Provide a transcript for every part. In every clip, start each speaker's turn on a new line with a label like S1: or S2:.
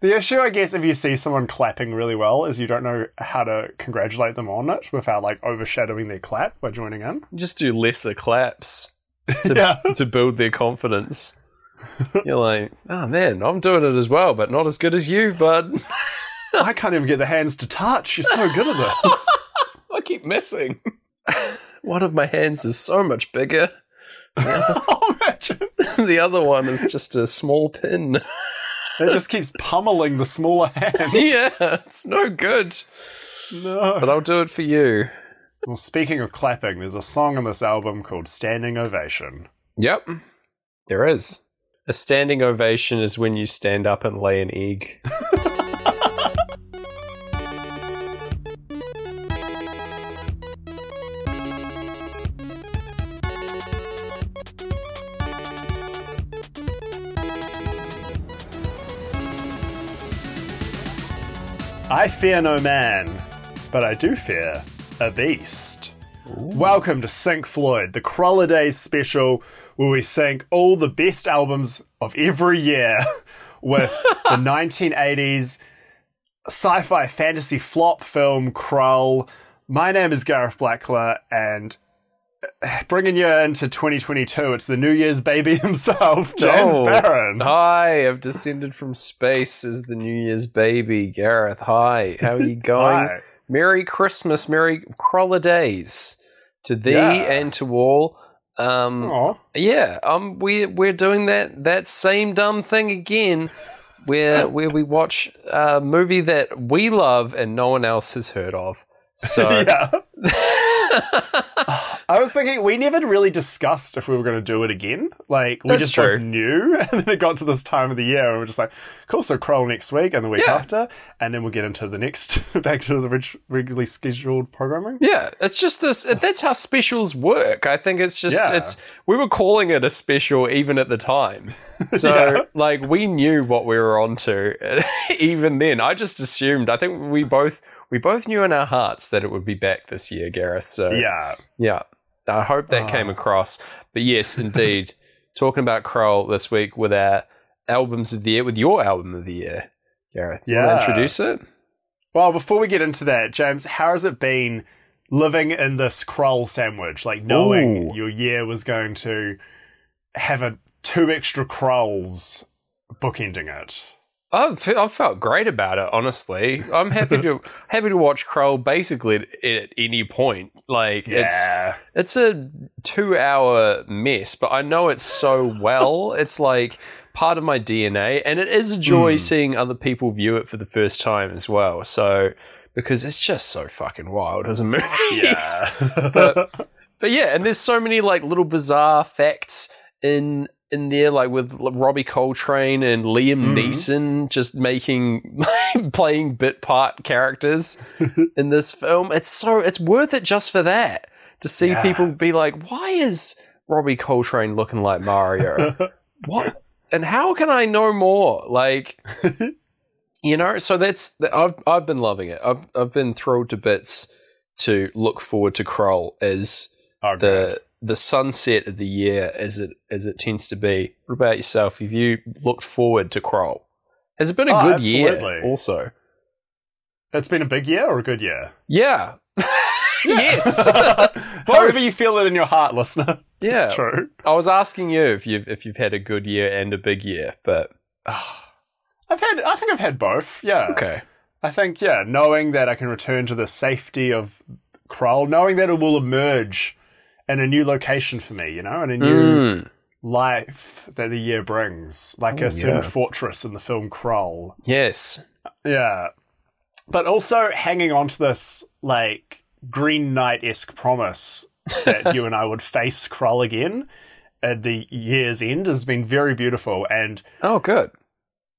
S1: The issue, I guess, if you see someone clapping really well, is you don't know how to congratulate them on it without like overshadowing their clap by joining in.
S2: Just do lesser claps to,
S1: Yeah.
S2: to build their confidence. You're like, oh man, I'm doing it as well, but not as good as you, bud.
S1: I can't even get the hands to touch. You're so good at this.
S2: I keep missing. one of my hands is so much bigger.
S1: oh, imagine.
S2: the other one is just a small pin.
S1: It just keeps pummeling the smaller hand.
S2: yeah, it's no good.
S1: No.
S2: But I'll do it for you.
S1: Well, speaking of clapping, there's a song on this album called Standing Ovation.
S2: Yep. There is. A standing ovation is when you stand up and lay an egg.
S1: I fear no man, but I do fear a beast. Welcome to Sync Floyd, the Krullidays special, where we sync all the best albums of every year with the 1980s sci fi fantasy flop film Krull. My name is Gareth Blackler, and bringing you into 2022, it's the New Year's baby himself, James
S2: Oh.
S1: Barron.
S2: Hi, I've descended from space as the New Year's baby, Gareth. Hi, how are you going?
S1: Hi.
S2: Merry Christmas, Merry Krullidays to thee
S1: Yeah.
S2: and to all. Um, yeah, um, we we're doing that that same dumb thing again, where where we watch a movie that we love and no one else has heard of. So
S1: yeah. I was thinking we never really discussed if we were going to do it again. Like we
S2: That's
S1: just
S2: true.
S1: both knew, and then it got to this time of the year, and we're just like, "Cool." So Krull next week, and the week
S2: Yeah.
S1: after, and then we'll get into the next back to the reg- regularly scheduled programming.
S2: Yeah, it's just this. That's how specials work. I think it's just
S1: Yeah.
S2: it's. We were calling it a special even at the time, so
S1: Yeah.
S2: like we knew what we were onto even then. I just assumed. I think we both we both knew in our hearts that it would be back this year, Gareth. So
S1: Yeah,
S2: yeah. I hope that came
S1: Ah.
S2: across. But yes, indeed, talking about Krull this week with our albums of the year, with your album of the year, Gareth. You want
S1: Yeah.
S2: to introduce it?
S1: Well, before we get into that, James, how has it been living in this Krull sandwich? Like knowing
S2: Ooh.
S1: your year was going to have a two extra Krulls bookending it.
S2: I've, I've felt great about it, honestly. I'm happy to happy to watch Krull basically at, at any point. Like it's
S1: Yeah.
S2: it's a two hour mess, but I know it so well. it's like part of my DNA, and it is a joy
S1: Hmm.
S2: seeing other people view it for the first time as well. So because it's just so fucking wild as a movie.
S1: Yeah.
S2: But yeah, and there's so many like little bizarre facts in in there, like with Robbie Coltrane and Liam
S1: Mhm.
S2: Neeson just making playing bit part characters in this film. It's so it's worth it just for that to see
S1: Yeah.
S2: people be like, why is Robbie Coltrane looking like Mario? what and how can I know more? Like. You know, so that's I've I've been loving it. I've I've been thrilled to bits to look forward to Krull as
S1: Oh,
S2: the the sunset of the year as it as it tends to be. What about yourself? Have you looked forward to Krull? Has it been a
S1: Oh,
S2: good year? Also,
S1: It's been a big year or a good year?
S2: yeah, yes,
S1: However you feel it in your heart, listener.
S2: yeah.
S1: It's true.
S2: I was asking you if you've if you've had a good year and a big year, but
S1: I've had I think I've had both. Yeah.
S2: okay,
S1: I think yeah, knowing that I can return to the safety of Krull, knowing that it will emerge in a new location for me, you know, and a new
S2: Mm,
S1: life that the year brings, like
S2: Oh,
S1: a certain
S2: yeah.
S1: fortress in the film Krull.
S2: yes,
S1: Yeah. But also hanging on to this like Green Knight esque promise that you and I would face Krull again at the year's end has been very beautiful. And
S2: oh good,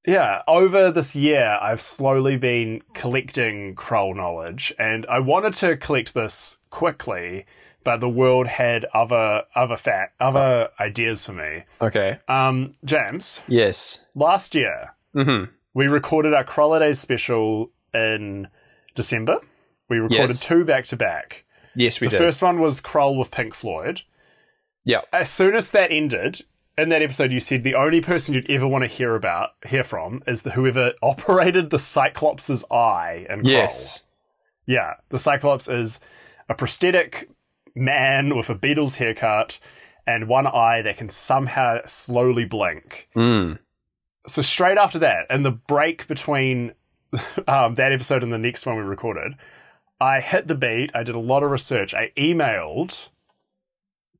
S1: yeah, over this year, I've slowly been collecting Krull knowledge, and I wanted to collect this quickly, but the world had other other fat other ideas for me.
S2: okay,
S1: Um, James,
S2: yes,
S1: last year
S2: hmm
S1: we recorded our Holidays special in December. We recorded
S2: Yes.
S1: two back to back.
S2: yes, we did.
S1: The first one was Krull with Pink Floyd.
S2: yeah,
S1: As soon as that ended, in that episode you said the only person you'd ever want to hear about hear from is the, whoever operated the Cyclops' eye and
S2: Yes.
S1: Yeah, the Cyclops is a prosthetic man with a Beatles haircut and one eye that can somehow slowly blink.
S2: Mm.
S1: So straight after that, and the break between um, that episode and the next one we recorded, I hit the beat. I did a lot of research. I emailed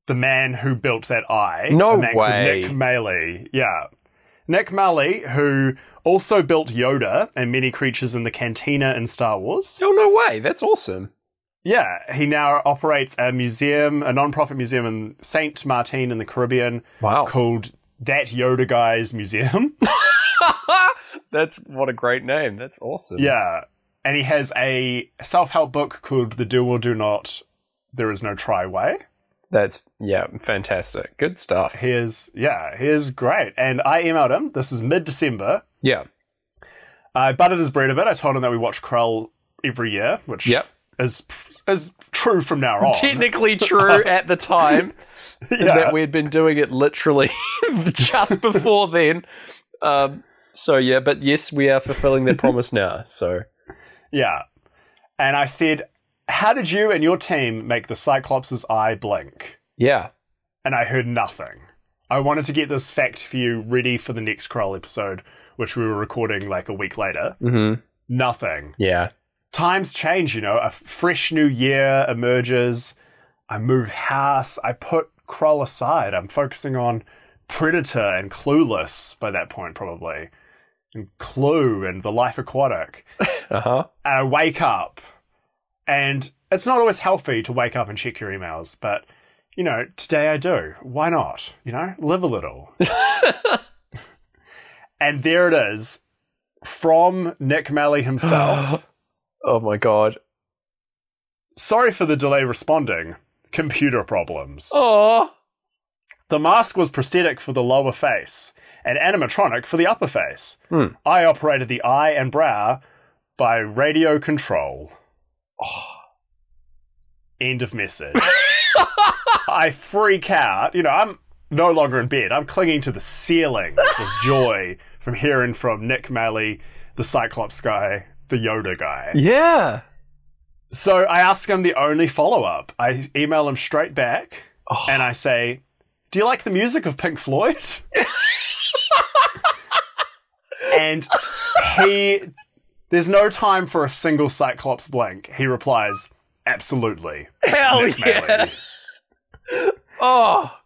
S1: the man who built that eye.
S2: No way.
S1: Nick Maley. Yeah, Nick Maley, who also built Yoda and many creatures in the Cantina in Star Wars.
S2: Oh no way! That's awesome.
S1: Yeah, he now operates a museum, a non-profit museum in Saint Martin in the Caribbean
S2: Wow.
S1: called That Yoda Guy's Museum.
S2: That's what a great name. That's awesome.
S1: Yeah. And he has a self help book called The Do or Do Not, There Is No Try Way.
S2: That's yeah, fantastic. Good stuff.
S1: He is, yeah, he is great. And I emailed him. This is mid December.
S2: Yeah.
S1: I buttered his bread a bit. I told him that we watch Krull every year, which
S2: Yep.
S1: Is is true from now on.
S2: Technically true at the time
S1: yeah.
S2: that we had been doing it literally just before then. Um, so yeah, but yes, we are fulfilling that promise now. So
S1: yeah. And I said, How did you and your team make the Cyclops' eye blink?
S2: yeah,
S1: and I heard nothing. I wanted to get this fact for you ready for the next Krull episode, which we were recording like a week later.
S2: hmm
S1: Nothing.
S2: yeah,
S1: Times change, you know. A fresh new year emerges. I move house. I put Krull aside. I'm focusing on Predator and Clueless by that point, probably. And Clue and The Life Aquatic.
S2: uh huh.
S1: And I wake up, and it's not always healthy to wake up and check your emails, but you know, today I do. Why not? You know, live a little. and there it is from Nick Maley himself.
S2: Oh my god.
S1: Sorry for the delay responding. Computer problems.
S2: Oh,
S1: The mask was prosthetic for the lower face and animatronic for the upper face.
S2: Hmm.
S1: I operated the eye and brow by radio control. Oh. End of message. I freak out. You know, I'm no longer in bed. I'm clinging to the ceiling with joy from hearing from Nick Maley, the Cyclops guy, the Yoda guy.
S2: yeah.
S1: So I ask him the only follow up. I email him straight back
S2: Oh.
S1: and I say, Do you like the music of Pink Floyd? and he, there's no time for a single Cyclops blink. He replies, Absolutely.
S2: Hell
S1: Nick
S2: yeah.
S1: Maley."
S2: Oh,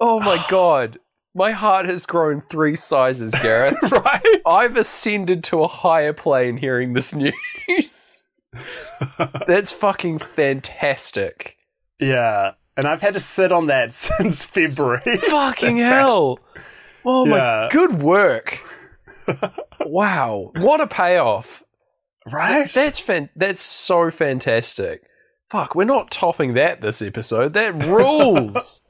S2: oh my god. My heart has grown three sizes, Gareth.
S1: right?
S2: I've ascended to a higher plane hearing this news. That's fucking fantastic.
S1: Yeah. And I've had to sit on that since February.
S2: Fucking hell. Oh my good work. Wow. What a payoff.
S1: right?
S2: That's fan- that's so fantastic. Fuck, we're not topping that this episode. That rules.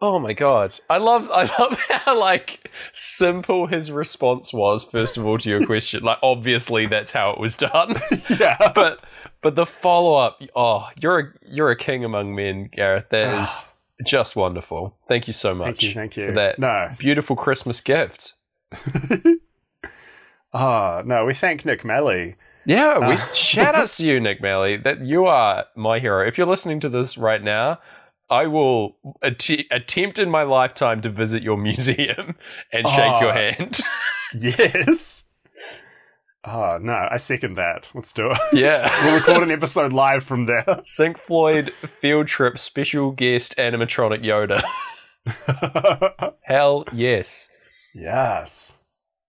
S2: Oh my god. I love I love how like simple his response was first of all to your question. Like obviously that's how it was done.
S1: yeah.
S2: but but the follow up, oh, you're a you're a king among men, Gareth. That is just wonderful. Thank you so much
S1: Thank you, thank you.
S2: for that
S1: No.
S2: beautiful Christmas gift.
S1: Oh, no, we thank Nick Maley.
S2: Yeah, we
S1: Uh.
S2: shout outs to you, Nick Maley. That you are my hero. If you're listening to this right now, I will att- attempt in my lifetime to visit your museum and shake your
S1: Oh.
S2: hand.
S1: Yes. Oh, no, I second that. Let's do it.
S2: yeah.
S1: We'll record an episode live from there.
S2: Sync Floyd field trip special guest animatronic Yoda. Hell yes.
S1: yes.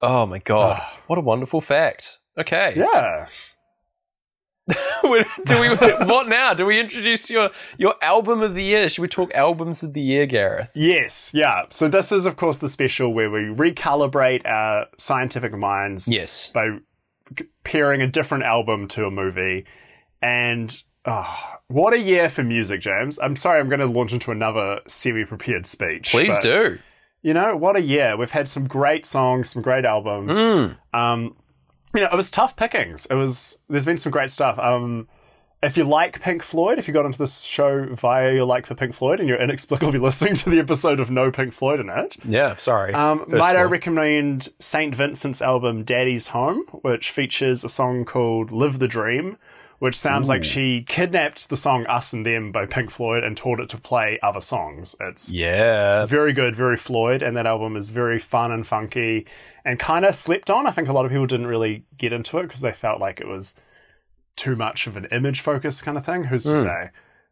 S2: Oh my god.
S1: Ah.
S2: What a wonderful fact. Okay.
S1: Yeah.
S2: Do we what now? Do we introduce your your album of the year? Should we talk albums of the year, Gareth?
S1: Yes, yeah. So this is, of course, the special where we recalibrate our scientific minds
S2: Yes.
S1: by pairing a different album to a movie. And oh, what a year for music, James. I'm sorry, I'm going to launch into another semi-prepared speech.
S2: Please do.
S1: You know, what a year. We've had some great songs, some great albums.
S2: Mm.
S1: Um, you know, it was tough pickings. It was. There's been some great stuff. Um, if you like Pink Floyd, if you got into this show via your like for Pink Floyd and you're inexplicably listening to the episode of no Pink Floyd in it,
S2: Yeah, sorry.
S1: um, might I recommend St. Vincent's album Daddy's Home, which features a song called Live the Dream, which sounds like she kidnapped the song Us and Them by Pink Floyd and taught it to play other songs. It's
S2: yeah.
S1: very good, very Floyd, and that album is very fun and funky and kind of slept on. I think a lot of people didn't really get into it because they felt like it was too much of an image focus kind of thing. Who's to say?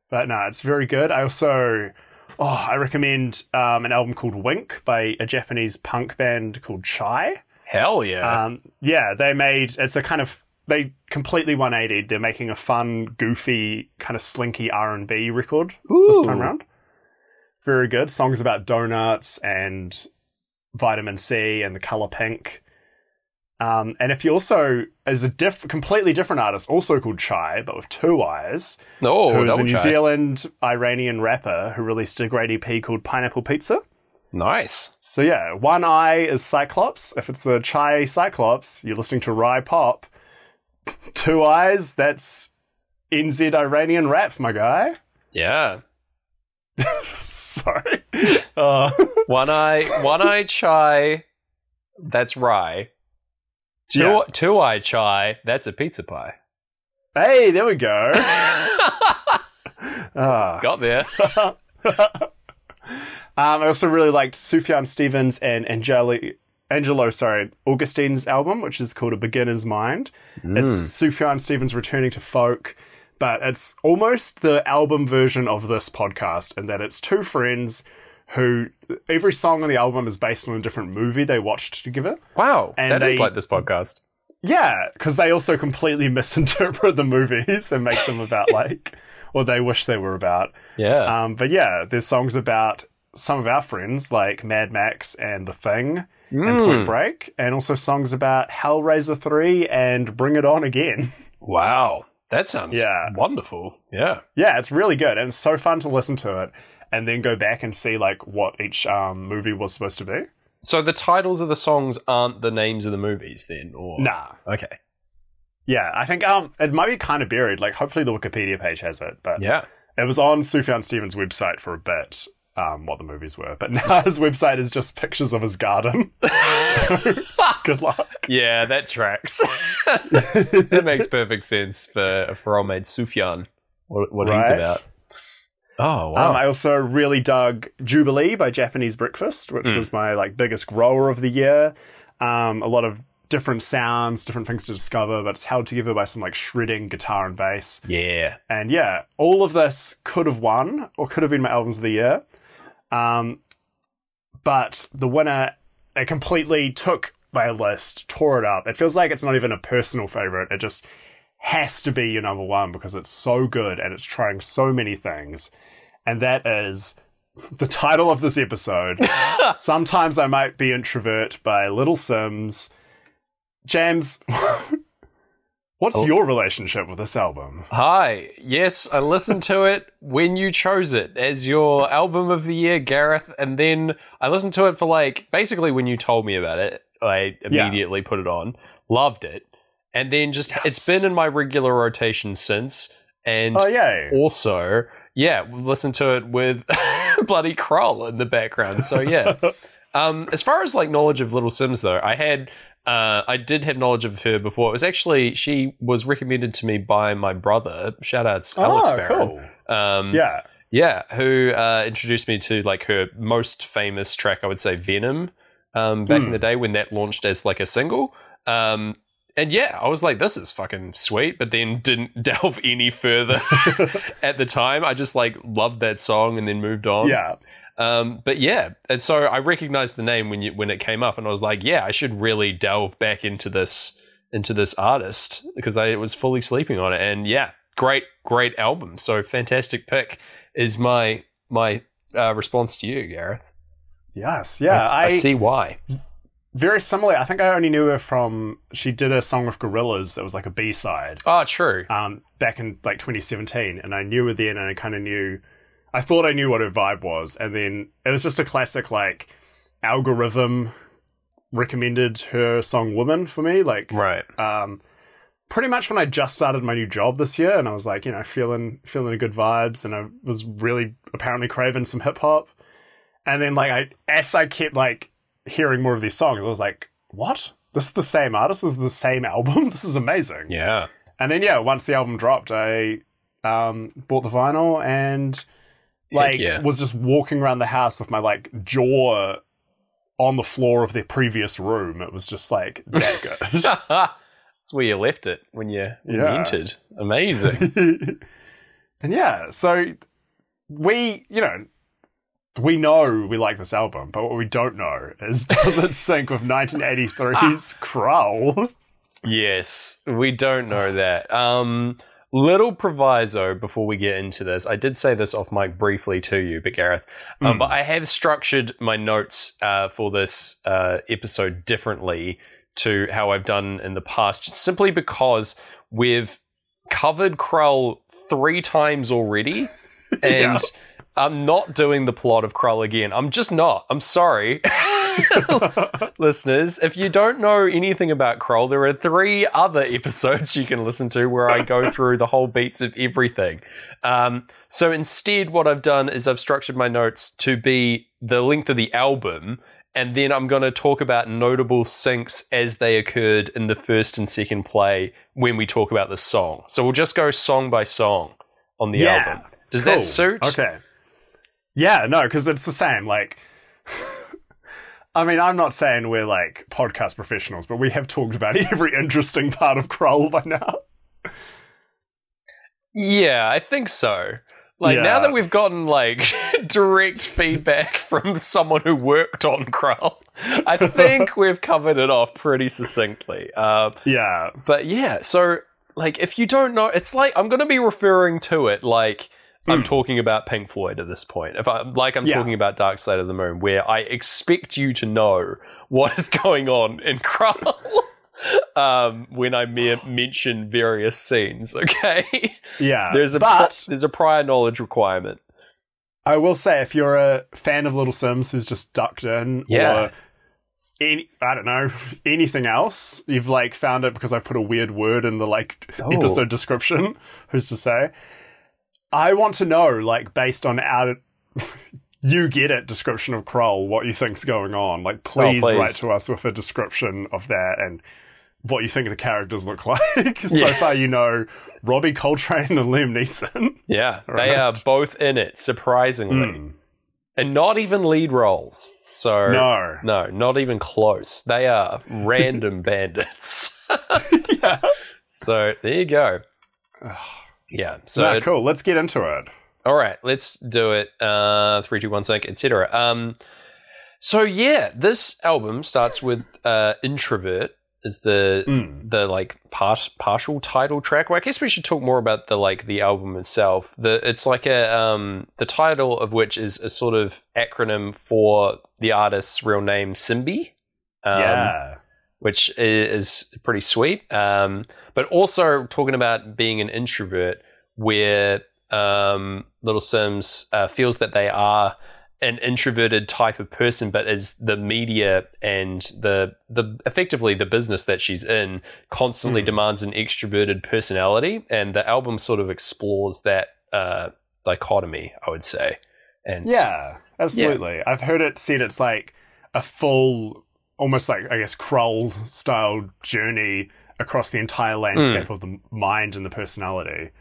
S1: But no, it's very good. I also, oh, I recommend um, an album called Wink by a Japanese punk band called Chai.
S2: Hell yeah.
S1: Um, yeah, they made it's a kind of they completely 180. They're making a fun, goofy, kind of slinky R and B record this time
S2: Ooh.
S1: around. Very good. Songs about donuts and vitamin C and the color pink. Um, and if you also, is a diff- completely different artist, also called Chai, but with two eyes,
S2: oh,
S1: who is a New
S2: check.
S1: Zealand Iranian rapper who released a great EP called Pineapple Pizza.
S2: Nice.
S1: So yeah, one eye is Cyclops. If it's the Chai Cyclops, you're listening to Rye Pop. Two eyes, that's NZ Iranian rap, my guy.
S2: Yeah.
S1: Sorry. Uh,
S2: One eye, one eye chai. That's rye. Two,
S1: Yeah.
S2: two eye chai. That's a pizza pie.
S1: hey, there we go. Ah.
S2: Got there.
S1: Um, I also really liked Sufjan Stevens and Angeli- Angelo, sorry, Augustine's album, which is called A Beginner's Mind. It's Sufjan Stevens returning to folk, but it's almost the album version of this podcast in that it's two friends who every song on the album is based on a different movie they watched together.
S2: Wow,
S1: And
S2: that is
S1: they-
S2: like this podcast.
S1: Yeah, because they also completely misinterpret the movies and make them about like what they wish they were about.
S2: Yeah.
S1: Um, but yeah, there's songs about some of our friends like Mad Max and The Thing and
S2: Mm.
S1: Point Break, and also songs about Hellraiser 3 and Bring It On Again.
S2: wow. That sounds
S1: Yeah.
S2: wonderful. Yeah.
S1: Yeah, it's really good and it's so fun to listen to it and then go back and see like what each um, movie was supposed to be.
S2: So the titles of the songs aren't the names of the movies then, or
S1: Nah.
S2: Okay.
S1: Yeah, I think um it might be kind of buried. Like hopefully the Wikipedia page has it, but
S2: Yeah.
S1: it was on Sufjan Stevens' website for a bit. Um, what the movies were, but now his website is just pictures of his garden. so, good luck.
S2: Yeah, that tracks. that makes perfect sense for for mate Sufjan. What, what he's about. Oh wow.
S1: Um, I also really dug Jubilee by Japanese Breakfast, which
S2: Hmm.
S1: was my like biggest grower of the year. Um, a lot of different sounds, different things to discover, but it's held together by some like shredding guitar and bass.
S2: yeah.
S1: And yeah, all of this could have won or could have been my albums of the year. Um, but the winner, it completely took my list, tore it up. It feels like it's not even a personal favorite. It just has to be your number one because it's so good and it's trying so many things. And that is the title of this episode. Sometimes I might be introvert by Little Simz. James, what's
S2: Oh.
S1: your relationship with this album?
S2: Hi. Yes, I listened to it when you chose it as your album of the year, Gareth, and then I listened to it for like basically when you told me about it. I
S1: Yeah.
S2: immediately put it on, loved it, and then just it's been in my regular rotation since. And
S1: Oh, yay.
S2: also, yeah, listened to it with bloody Krull in the background. So yeah. um, as far as like knowledge of Little Simz though, I had uh, I did have knowledge of her before. It was actually she was recommended to me by my brother. Shout outs Alex
S1: oh,
S2: Barron.
S1: cool.
S2: Um,
S1: Yeah.
S2: yeah, who uh, introduced me to like her most famous track, I would say Venom, um, back in
S1: Hmm.
S2: the day when that launched as like a single. Um, and yeah, I was like, this is fucking sweet, but then didn't delve any further at the time. I just like loved that song and then moved on.
S1: Yeah.
S2: Um, but yeah, and so I recognized the name when you when it came up, and I was like, yeah, I should really delve back into this into this artist because I was fully sleeping on it. And yeah, great great album. So fantastic pick is my my uh, response to you, Gareth.
S1: Yes. Yeah.
S2: I,
S1: I,
S2: see why.
S1: very similarly. I think I only knew her from she did a song with Gorillaz that was like a B side
S2: Oh, true.
S1: um, back in like 2017, and I knew her then, and I kind of knew. I thought I knew what her vibe was, and then it was just a classic like algorithm recommended her song "Woman" for me. Like
S2: Right.
S1: um, pretty much when I just started my new job this year, and I was like, you know, feeling feeling good vibes, and I was really apparently craving some hip hop. And then like I as I kept like hearing more of these songs, I was like, what? This is the same artist. This is the same album. This is amazing.
S2: Yeah.
S1: And then yeah, once the album dropped, I um, bought the vinyl and like
S2: yeah.
S1: was just walking around the house with my like jaw on the floor of the previous room. It was just like that good.
S2: That's where you left it when you, when you
S1: Yeah.
S2: entered. Amazing.
S1: and yeah, so we, you know, we know we like this album, but what we don't know is does it sync with 1983's Krull?
S2: yes, we don't know that. Um, little proviso before we get into this. I did say this off mic briefly to you, but Gareth, um,
S1: Hmm.
S2: but I have structured my notes uh, for this uh, episode differently to how I've done in the past, just simply because we've covered Krull three times already, and
S1: Yeah.
S2: I'm not doing the plot of Krull again. I'm just not. I'm sorry. Listeners, if you don't know anything about Krull, there are three other episodes you can listen to where I go through the whole beats of everything. Um, so instead, what I've done is I've structured my notes to be the length of the album, and then I'm going to talk about notable syncs as they occurred in the first and second play when we talk about the song. So we'll just go song by song on the
S1: Yeah,
S2: album. Does
S1: Cool.
S2: that suit?
S1: Okay. Yeah, no, because it's the same. Like, I mean, I'm not saying we're like podcast professionals, but we have talked about every interesting part of Krull by now.
S2: Yeah, I think so. Like now that we've gotten like direct feedback from someone who worked on Krull, I think we've covered it off pretty succinctly. Uh,
S1: Yeah.
S2: but yeah, so like if you don't know, it's like I'm going to be referring to it like I'm talking about Pink Floyd at this point. If I like I'm
S1: Hmm. Yeah.
S2: talking about Dark Side of the Moon, where I expect you to know what is going on in Krull. um, when I mere mention various scenes, okay?
S1: Yeah.
S2: there's a
S1: but
S2: there's a prior knowledge requirement.
S1: I will say, if you're a fan of Little Simz who's just ducked in,
S2: Yeah.
S1: or any, I don't know, anything else, you've like found it because I put a weird word in the like
S2: Oh.
S1: episode description. Who's to say? I want to know, like, based on our you get it description of Krull, what you think's going on. Like, please,
S2: Oh, please.
S1: write to us with a description of that and what you think the characters look like. so
S2: Yeah.
S1: far, you know Robbie Coltrane and Liam Neeson.
S2: Yeah, they are both in it, surprisingly,
S1: Hmm.
S2: and not even lead roles. So
S1: No.
S2: no, not even close. They are random bandits.
S1: yeah.
S2: So there you go. Yeah. So
S1: cool. Let's get into it.
S2: All right, let's do it. Uh, three, two, one, sync, etc. Um, so yeah, this album starts with uh, "Introvert" is the
S1: Mm.
S2: the like part, partial title track. Well, I guess we should talk more about the like the album itself. The it's like a um, the title of which is a sort of acronym for the artist's real name, Simbi. Um,
S1: yeah.
S2: which is pretty sweet. Um, but also talking about being an introvert, where um, Little Simz uh, feels that they are an introverted type of person, but as the media and the the effectively the business that she's in constantly
S1: Hmm.
S2: demands an extroverted personality, and the album sort of explores that uh, dichotomy, I would say. And
S1: Yeah. Absolutely. I've heard it said it's like a full, almost like, I guess, Krull style journey across the entire landscape of the mind and the personality.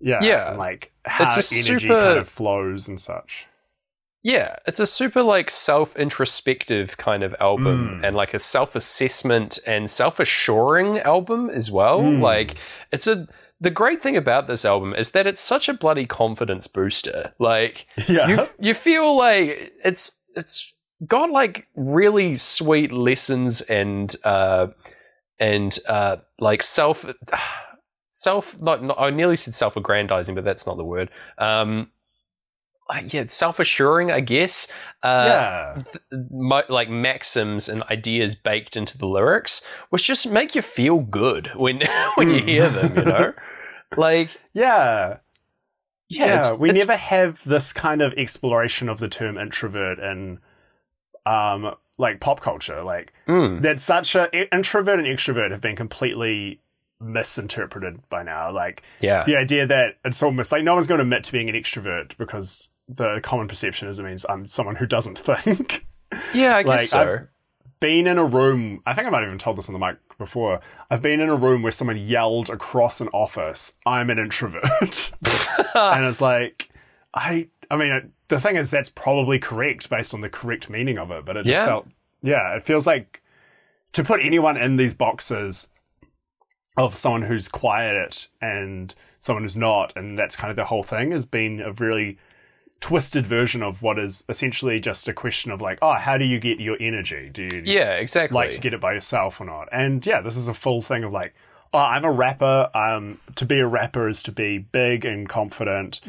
S1: Yeah.
S2: Yeah.
S1: Like how
S2: It's
S1: energy
S2: super-
S1: kind of flows and such.
S2: Yeah, it's a super like self-introspective kind of album
S1: Mm.
S2: and like a self-assessment and self-assuring album as well.
S1: Mm.
S2: Like it's a the great thing about this album is that it's such a bloody confidence booster. Like
S1: Yeah.
S2: you you feel like it's it's got like really sweet lessons and uh and uh like self self not, not I nearly said self-aggrandizing but that's not the word. Um like, yeah, self-assuring, I guess. Uh,
S1: yeah.
S2: mo- like maxims and ideas baked into the lyrics, which just make you feel good when when you hear them. You know, like
S1: Yeah.
S2: yeah,
S1: Yeah,
S2: it's,
S1: we
S2: it's-
S1: never have this kind of exploration of the term introvert in um like pop culture. Like
S2: Mm,
S1: that's such a introvert and extrovert have been completely misinterpreted by now. Like
S2: Yeah.
S1: the idea that it's almost like no one's going to admit to being an extrovert because the common perception is it means I'm someone who doesn't think.
S2: Yeah, I guess
S1: Like,
S2: so.
S1: I've- been in a room, I think I might have even told this on the mic before. I've been in a room where someone yelled across an office, I'm an introvert. and it's like, I, I mean, it, the thing is, that's probably correct based on the correct meaning of it, but it just
S2: Yeah.
S1: felt, yeah, it feels like to put anyone in these boxes of someone who's quiet and someone who's not, and that's kind of the whole thing, has been a really twisted version of what is essentially just a question of like, oh, how do you get your energy? Do you
S2: yeah, exactly.
S1: like to get it by yourself or not? And yeah, this is a full thing of like, oh, I'm a rapper. Um, to be a rapper is to be big and confident,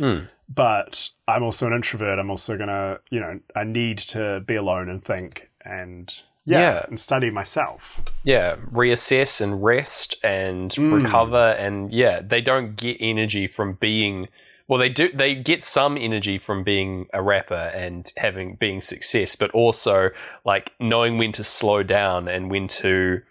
S1: but I'm also an introvert. I'm also gonna, you know, I need to be alone and think and yeah,
S2: Yeah.
S1: and study myself.
S2: yeah, reassess and rest and recover and yeah, they don't get energy from being well they do they get some energy from being a rapper and having being success, but also like knowing when to slow down and when to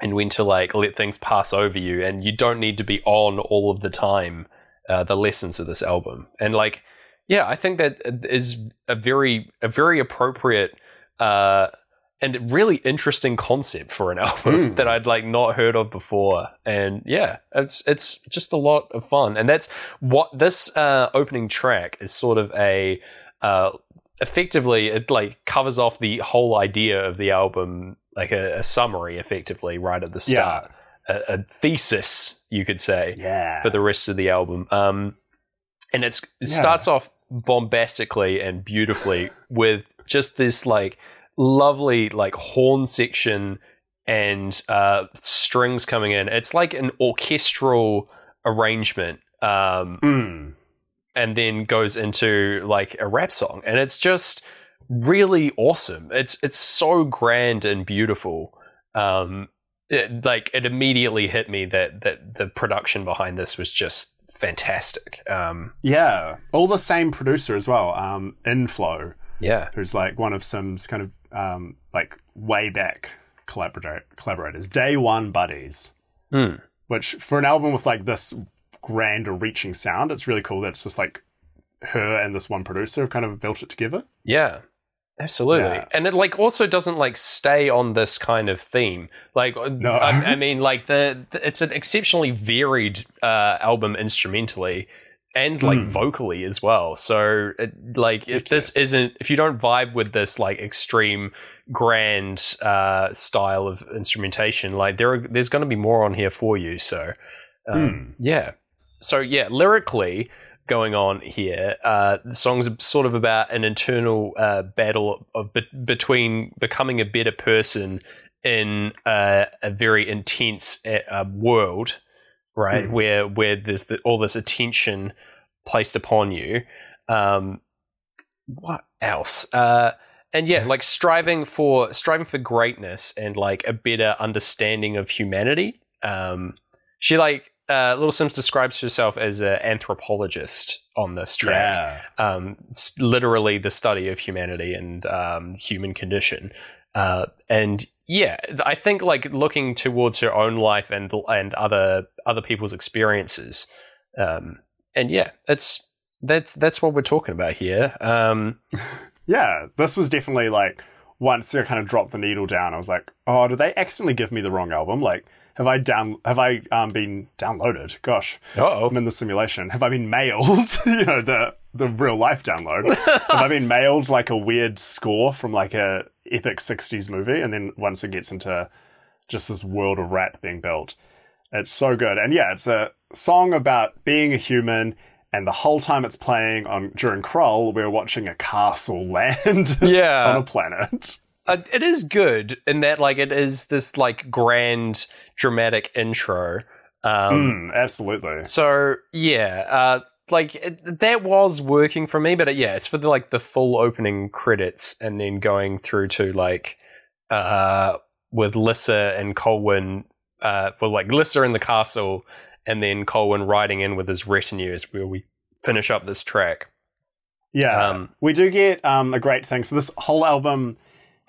S2: and when to like let things pass over you and you don't need to be on all of the time uh, the lessons of this album and like yeah i think that is a very a very appropriate uh and really interesting concept for an album
S1: Mm.
S2: that I'd like not heard of before. And yeah, it's it's just a lot of fun. And that's what this uh, opening track is sort of a uh, effectively it like covers off the whole idea of the album, like a, a summary, effectively right at the start, a, a thesis you could say
S1: Yeah.
S2: for the rest of the album. Um, and it's, it
S1: Yeah.
S2: starts off bombastically and beautifully with just this like lovely like horn section and uh, strings coming in. It's like an orchestral arrangement. Um,
S1: Mm.
S2: and then goes into like a rap song and it's just really awesome it's it's so grand and beautiful um it, like it immediately hit me that that the production behind this was just fantastic um
S1: Yeah. All the same producer as well, um, Inflo,
S2: yeah
S1: who's like one of Sim's kind of um, like way back collaborator- collaborators, day one buddies.
S2: Hmm.
S1: Which for an album with like this grand reaching sound, it's really cool that it's just like her and this one producer have kind of built it together.
S2: Yeah. Absolutely.
S1: Yeah.
S2: And it like also doesn't like stay on this kind of theme. Like
S1: No.
S2: I, I mean like the, the- it's an exceptionally varied uh album instrumentally and like
S1: Mm.
S2: vocally as well. So it, like if this isn't if you don't vibe with this like extreme grand uh style of instrumentation like there are, there's going to be more on here for you so um,
S1: Hmm.
S2: yeah so yeah lyrically going on here uh the song's sort of about an internal uh battle of be- between becoming a better person in uh, a very intense uh, uh, world right
S1: Hmm.
S2: where where there's the, all this attention placed upon you. Um what else? Uh and yeah like striving for striving for greatness and like a better understanding of humanity. Um she like uh, Little Simz describes herself as an anthropologist on this track.
S1: Yeah.
S2: Um, literally the study of humanity and um, human condition. Uh, and yeah, I think like looking towards her own life and and other other people's experiences. Um, and yeah, it's that's that's what we're talking about here. Um,
S1: Yeah. This was definitely like once I kind of dropped the needle down, I was like, oh, did they accidentally give me the wrong album? Like, have I down have I um, been downloaded? Gosh.
S2: oh,
S1: I'm in the simulation. Have I been mailed? you know, the the real life download. Have I been mailed like a weird score from like a epic '60s movie? And then once it gets into just this world of rap being built, it's so good. And yeah, it's a song about being a human. And the whole time it's playing on during Krull, we're watching a castle land
S2: Yeah.
S1: on a planet.
S2: Uh, it is good in that like it is this like grand dramatic intro. Um,
S1: Mm, absolutely.
S2: So yeah, uh, like it, that was working for me, but uh, yeah, it's for the like the full opening credits and then going through to like uh, with Lissa and Colwyn, uh, well, like Lissa in the castle, and then Colwyn riding in with his retinue is where we finish up this track.
S1: Yeah,
S2: Um,
S1: we do get um, a great thing. So this whole album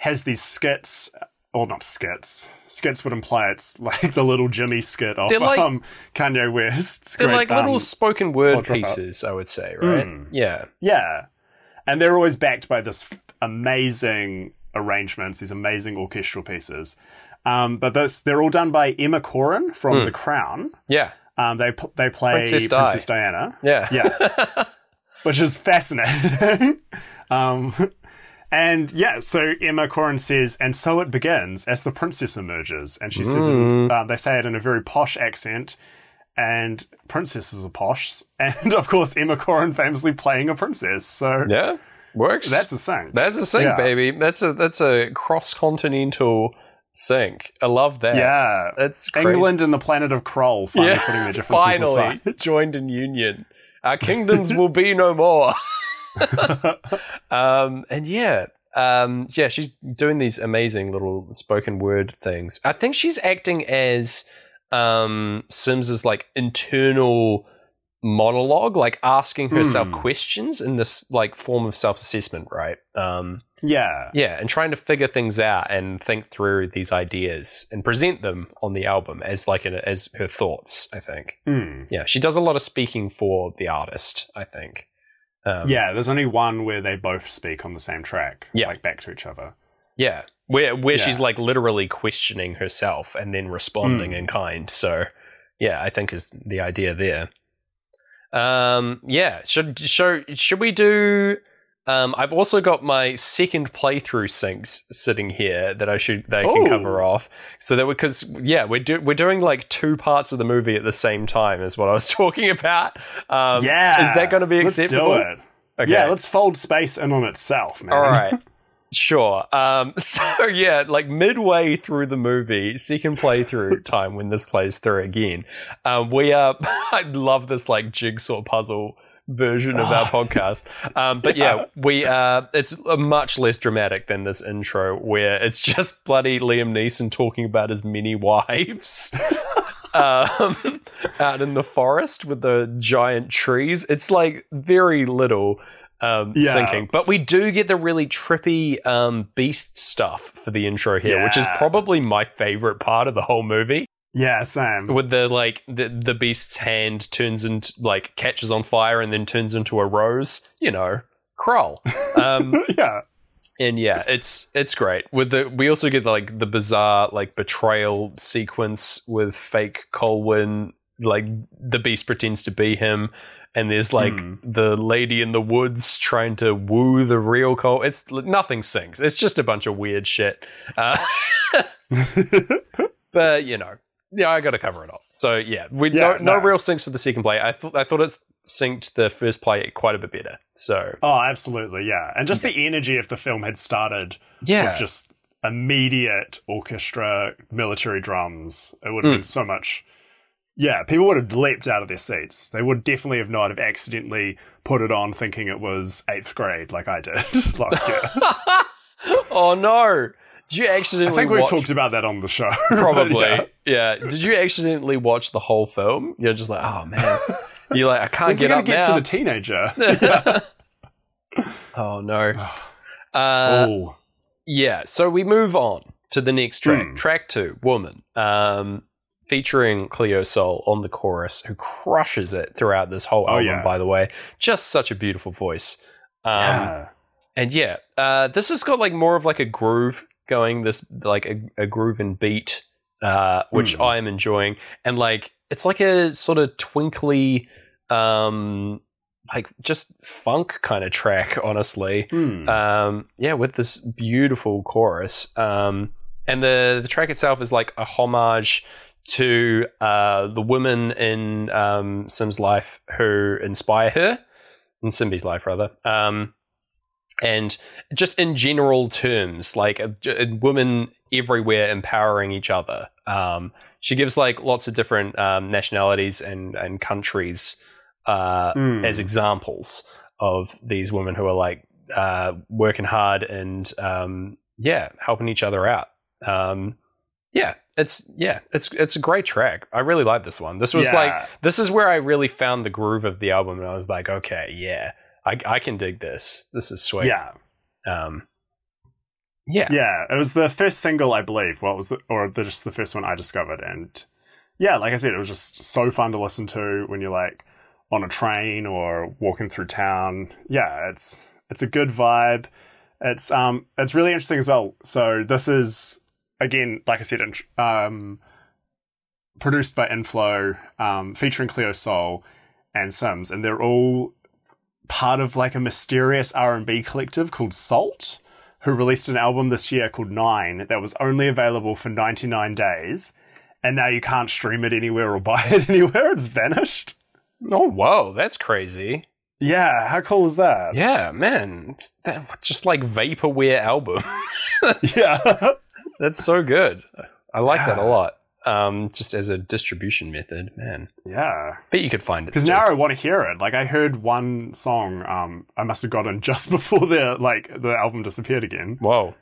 S1: has these skits or not skits. Skits would imply it's like the little Jimmy skit of
S2: They're like-
S1: um, Kanye West's.
S2: They're
S1: great,
S2: like little
S1: um,
S2: spoken word pieces, I would say, right?
S1: Mm.
S2: Yeah.
S1: Yeah. And they're always backed by this amazing arrangements, these amazing orchestral pieces. Um, but this, they're all done by Emma Corrin from
S2: Hmm.
S1: The Crown.
S2: Yeah.
S1: Um, they they play
S2: Princess
S1: Princess, Diana,
S2: Yeah.
S1: Yeah. which is fascinating. and yeah, so Emma Corrin says, and so it begins as the princess emerges, and she says, it,
S2: Mm.
S1: uh, they say it in a very posh accent. And princesses are posh, and of course Emma Corrin famously playing a princess. So
S2: yeah. Works.
S1: that's a thing.
S2: That's a sync,
S1: Yeah.
S2: baby. That's a that's a cross continental sync. I love that.
S1: yeah,
S2: That's crazy.
S1: England and the planet of Krull finally putting their differences
S2: finally
S1: aside.
S2: joined in union. Our kingdoms will be no more. um, and yeah, um, yeah, she's doing these amazing little spoken word things. I think she's acting as um, Simz's like internal monologue, like asking herself
S1: Hmm.
S2: questions in this like form of self assessment, right? Um,
S1: yeah,
S2: yeah, and trying to figure things out and think through these ideas and present them on the album as like an, as her thoughts. I think.
S1: Mm.
S2: Yeah, she does a lot of speaking for the artist. I think. Um,
S1: yeah. There's only one where they both speak on the same track,
S2: Yeah.
S1: like back to each other.
S2: yeah, where where she's like literally questioning herself and then responding
S1: Mm.
S2: in kind. So, yeah, I think is the idea there. Um, yeah, should show should we do? Um, I've also got my second playthrough syncs sitting here that I should I can cover off. So that because yeah, we're do, we're doing like two parts of the movie at the same time is what I was talking about. Um,
S1: yeah,
S2: is that going to be acceptable?
S1: Let's do it.
S2: Okay.
S1: Yeah, let's fold space in on itself, man.
S2: All right. Sure. Um, so yeah, like midway through the movie, second playthrough time when this plays through again, um, we are. I love this like jigsaw puzzle version of our podcast. Um, but yeah, we uh, it's much less dramatic than this intro where it's just bloody Liam Neeson talking about his many wives. um, out in the forest with the giant trees. It's like very little um,
S1: Yeah.
S2: syncing, but we do get the really trippy um, beast stuff for the intro here, which is probably my favorite part of the whole movie.
S1: Yeah, Sam.
S2: With the like the the beast's hand turns into like catches on fire and then turns into a rose. You know, Krull. Um,
S1: yeah.
S2: and yeah, it's it's great. With the we also get like the bizarre like betrayal sequence with fake Colwyn. Like the beast pretends to be him, and there's like
S1: Hmm.
S2: the lady in the woods trying to woo the real Col. It's nothing syncs. It's just a bunch of weird shit. Uh, but you know, yeah, I got to cover it up. So yeah, we
S1: Yeah,
S2: no, no
S1: no.
S2: real syncs for the second play. I thought I thought it synced the first play quite a bit better. So
S1: oh, absolutely. Yeah, and just the energy of the film had started
S2: yeah,
S1: with just immediate orchestra, military drums, it would have
S2: Hmm.
S1: been so much. Yeah, people would have leapt out of their seats. They would definitely have not have accidentally put it on thinking it was eighth grade, like I did last year.
S2: oh no! Did you accidentally?
S1: I think we
S2: watch?
S1: talked about that on the show.
S2: probably,
S1: yeah.
S2: yeah. Did you accidentally watch the whole film? You're just like, oh man. You're like, I can't get up
S1: get
S2: now.
S1: to the teenager?
S2: oh no. Uh,
S1: oh,
S2: Yeah, so we move on to the next track.
S1: Hmm.
S2: Track two, Woman, um, featuring Cleo Sol on the chorus, who crushes it throughout this whole
S1: Oh,
S2: album,
S1: yeah.
S2: by the way. Just such a beautiful voice. Um,
S1: yeah.
S2: And yeah, uh, this has got like more of like a groove going, this like a, a groove and beat, uh, which
S1: Hmm.
S2: I am enjoying. And like, it's like a sort of twinkly, um, like just funk kind of track, honestly
S1: Hmm.
S2: um, yeah, with this beautiful chorus. Um, and the the track itself is like a homage to uh, the women in um, Sim's life who inspire her, in Simbi's life rather. Um, and just in general terms, like a, a women everywhere empowering each other. Um, she gives like lots of different um, nationalities and and countries uh,
S1: Hmm.
S2: as examples of these women who are like uh, working hard and um, yeah, helping each other out. Um, yeah, it's yeah, it's it's a great track. I really like this one. This was
S1: Yeah.
S2: like this is where I really found the groove of the album, and I was like, okay, yeah, I, I can dig this. This is sweet.
S1: yeah.
S2: Um, Yeah.
S1: Yeah, it was the first single, I believe. It was the, or the, just the first one I discovered, and yeah, like I said, it was just so fun to listen to when you're like on a train or walking through town. Yeah, it's it's a good vibe. It's um it's really interesting as well. So this is again, like I said, um, produced by Inflo, um, featuring Cleo Sol and Simz, and they're all part of like a mysterious R and B collective called SAULT who released an album this year called Nine that was only available for 99 days, and now you can't stream it anywhere or buy it anywhere. It's vanished.
S2: Oh, whoa, that's crazy.
S1: Yeah, how cool is that?
S2: Yeah, man. It's that, just like vaporware album.
S1: that's, yeah.
S2: that's so good. I like yeah. that a lot um, just as a distribution method, man.
S1: Yeah,
S2: bet you could find it.
S1: Because now I want to hear it. Like I heard one song, um, I must have gotten just before the like the album disappeared again.
S2: Whoa.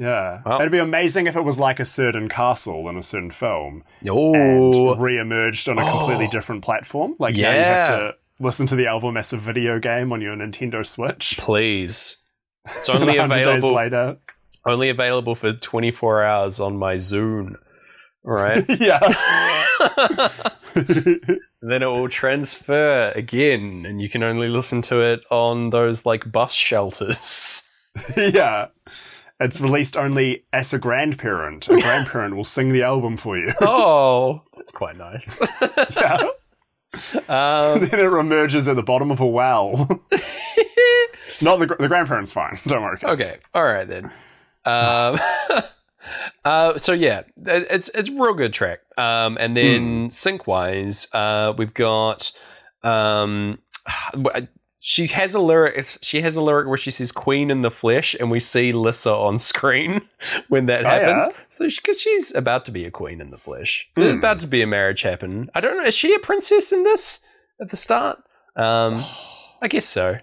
S1: Yeah, well, it'd be amazing if it was like a certain castle in a certain film,
S2: oh,
S1: and re-emerged on a completely oh. different platform. Like yeah. now you have to listen to the album as a video game on your Nintendo Switch.
S2: Please, it's only available later. Only available for 24 hours on my Zune right?
S1: yeah.
S2: then it will transfer again, and you can only listen to it on those like bus shelters.
S1: yeah. It's released only as a grandparent. A grandparent will sing the album for you.
S2: oh, that's quite nice.
S1: yeah. Um, then it emerges at the bottom of a well. Not the the grandparent's fine. Don't worry.
S2: Kids. Okay. All right then. Um, uh, so yeah, it's it's a real good track. Um, and then mm. sync wise, uh, we've got um, she has a lyric. She has a lyric where she says "Queen in the flesh," and we see Lyssa on screen when that oh, happens. Yeah? So because she, she's about to be a queen in the flesh, mm. about to be a marriage happen. I don't know. Is she a princess in this at the start? Um, I guess so.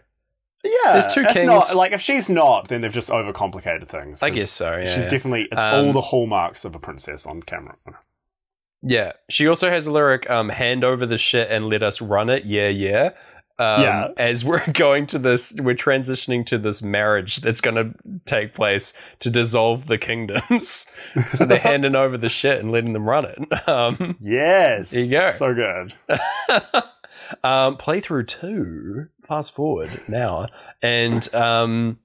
S1: Yeah, there's two kings. Not, like if she's not, then they've just overcomplicated things.
S2: I guess so. Yeah,
S1: she's
S2: yeah.
S1: definitely it's um, all the hallmarks of a princess on camera.
S2: Yeah, she also has a lyric, um, "Hand over the shit and let us run it." Yeah, yeah. Um, yeah. As we're going to this, we're transitioning to this marriage that's going to take place to dissolve the kingdoms. so they're handing over the shit and letting them run it. Um,
S1: yes,
S2: there you go.
S1: So good.
S2: um, playthrough two fast forward now, and um,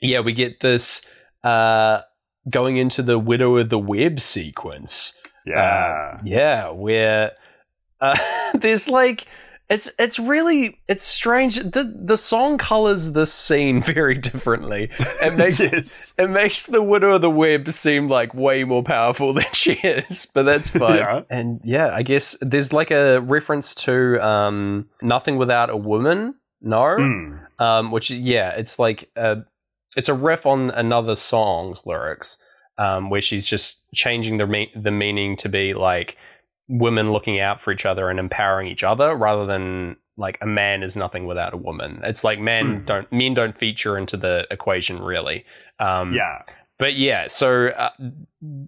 S2: yeah, we get this uh, going into the Widow of the Web sequence.
S1: Yeah,
S2: uh, yeah, where uh, there's like it's it's really it's strange. The the song colors the scene very differently. It makes yes. it makes the Widow of the Web seem like way more powerful than she is, but that's fine. yeah. And yeah, I guess there's like a reference to um, Nothing Without a Woman no, mm. um, which is yeah, it's like a, it's a riff on another song's lyrics, um, where she's just changing the me- the meaning to be like women looking out for each other and empowering each other, rather than like a man is nothing without a woman. It's like men mm. don't men don't feature into the equation really. Um,
S1: yeah.
S2: But yeah, so uh,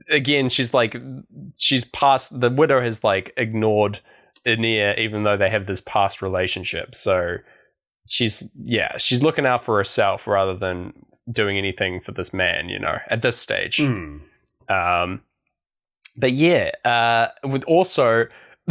S2: again, she's like, she's past the widow has like ignored Ynyr, even though they have this past relationship. So she's yeah, she's looking out for herself rather than doing anything for this man, you know, at this stage.
S1: Mm.
S2: Um, but yeah, uh, with also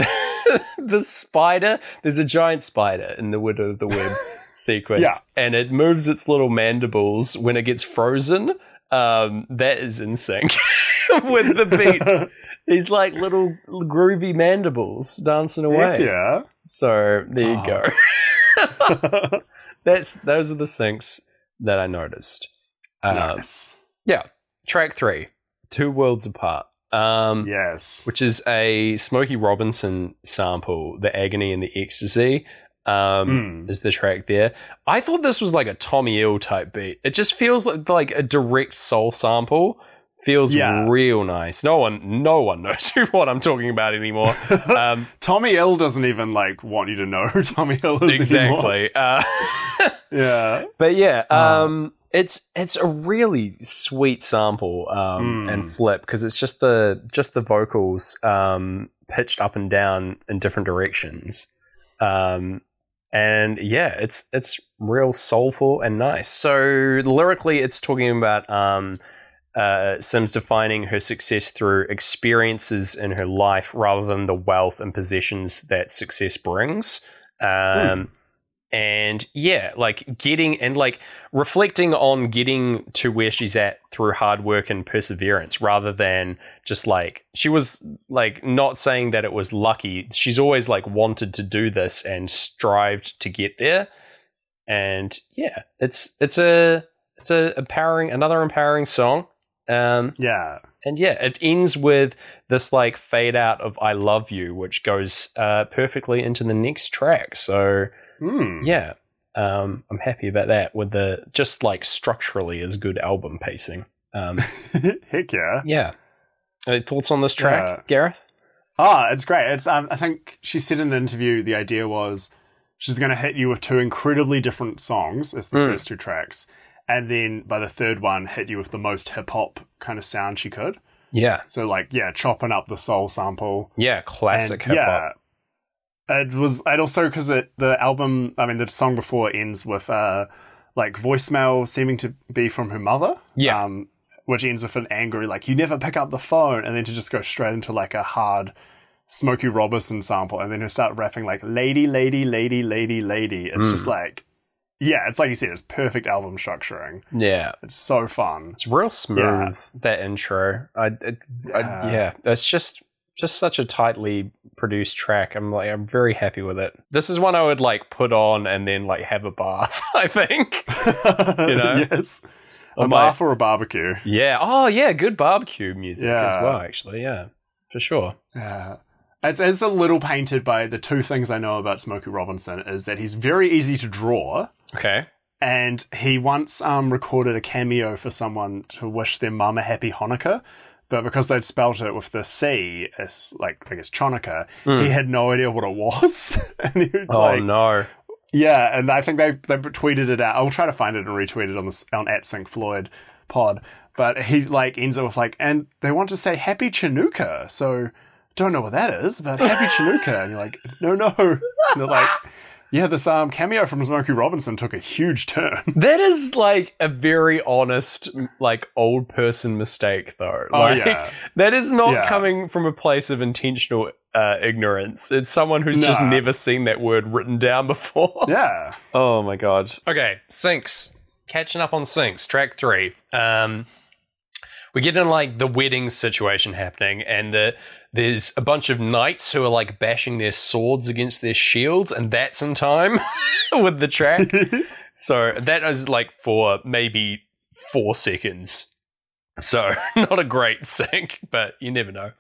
S2: the spider. There's a giant spider in the Widow of the Web sequence,
S1: yeah.
S2: and it moves its little mandibles when it gets frozen. Um, that is in sync with the beat. These like little groovy mandibles dancing away.
S1: Heck yeah.
S2: So there you oh. go. That's those are the syncs that I noticed.
S1: Um, nice.
S2: Yeah. Track three, Two Worlds Apart. Um,
S1: yes.
S2: Which is a Smokey Robinson sample, The Agony and the Ecstasy. Um, mm. Is the track there? I thought this was like a Tommy Ill type beat. It just feels like, like a direct soul sample feels yeah. real nice. No one, no one knows what I'm talking about anymore. Um,
S1: Tommy Ill doesn't even like want you to know who Tommy Ill is
S2: exactly. Uh,
S1: yeah,
S2: but yeah, uh. um, it's it's a really sweet sample um, mm. and flip because it's just the just the vocals um, pitched up and down in different directions. Um, and yeah, it's it's real soulful and nice. So lyrically, it's talking about um, uh, Simz defining her success through experiences in her life rather than the wealth and possessions that success brings. Um, And yeah, like getting and like reflecting on getting to where she's at through hard work and perseverance rather than just like she was like not saying that it was lucky. She's always like wanted to do this and strived to get there. And yeah, it's it's a it's a empowering another empowering song. Um,
S1: Yeah.
S2: and yeah, it ends with this like fade out of "I love you," which goes uh, perfectly into the next track. So
S1: Hmm.
S2: yeah, um, I'm happy about that. With the just like structurally as good album pacing. Um,
S1: Heck yeah.
S2: yeah. Uh, thoughts on this track,
S1: Yeah.
S2: Gareth?
S1: Oh, it's great. It's um, I think she said in an interview the idea was she's going to hit you with two incredibly different songs as the
S2: Mm.
S1: first two tracks, and then by the third one hit you with the most hip hop kind of sound she could.
S2: Yeah,
S1: So like yeah, chopping up the soul sample.
S2: yeah, classic hip hop.
S1: Yeah, it was. And also because it the album. I mean, the song before ends with uh like voicemail seeming to be from her mother.
S2: Yeah.
S1: Um, which ends with an angry like you never pick up the phone, and then to just go straight into like a hard. Smokey Robinson sample, and then her start rapping like "lady, lady, lady, lady, lady." It's
S2: Mm.
S1: just like, yeah, it's like you said, it's perfect album structuring.
S2: Yeah,
S1: It's so fun.
S2: it's real smooth that intro. I, it, I
S1: Yeah.
S2: yeah, it's just just such a tightly produced track. I'm like I'm very happy with it. This is one I would like put on and then like have a bath. I think.
S1: you
S2: know?
S1: yes,
S2: Or
S1: a
S2: my-
S1: bath or a barbecue.
S2: Yeah. Oh yeah, good barbecue music as well. Actually, yeah, for sure.
S1: Yeah. It's, it's a little painted by the two things I know about Smokey Robinson is that he's very easy to draw,
S2: Okay.
S1: and he once um, recorded a cameo for someone to wish their mum a happy Hanukkah, but because they'd spelt it with the C, as like I guess Chanukah, he had no idea what it was. and he was.
S2: Oh
S1: like,
S2: no.
S1: yeah, and I think they they tweeted it out. I'll try to find it and retweet it on this on at Sync Floyd pod. But he like ends up with like, and they want to say Happy Chinooka, so don't know what that is, but Happy Chinooka, and you're like, no, no, and they're like, yeah, this um cameo from Smokey Robinson took a huge turn.
S2: That is like a very honest, like old person mistake, though.
S1: Oh,
S2: Like,
S1: yeah.
S2: that is not
S1: Yeah.
S2: coming from a place of intentional uh, ignorance. It's someone who's just never seen that word written down before.
S1: yeah,
S2: Oh my god. Okay, syncs. Catching up on syncs. Track three. Um, we get in like the wedding situation happening, and the there's a bunch of knights who are like bashing their swords against their shields, and that's in time with the track. so that is like for maybe four seconds. So not a great sync, but you never know.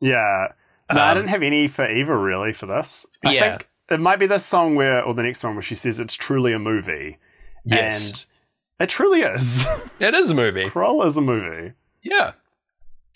S1: yeah. No, I
S2: Um,
S1: didn't have any for Eva really for this. I
S2: Yeah.
S1: think it might be this song where, or the next one where she says it's truly a movie.
S2: Yes,
S1: And it truly is.
S2: it is a movie.
S1: Krull is a movie.
S2: Yeah.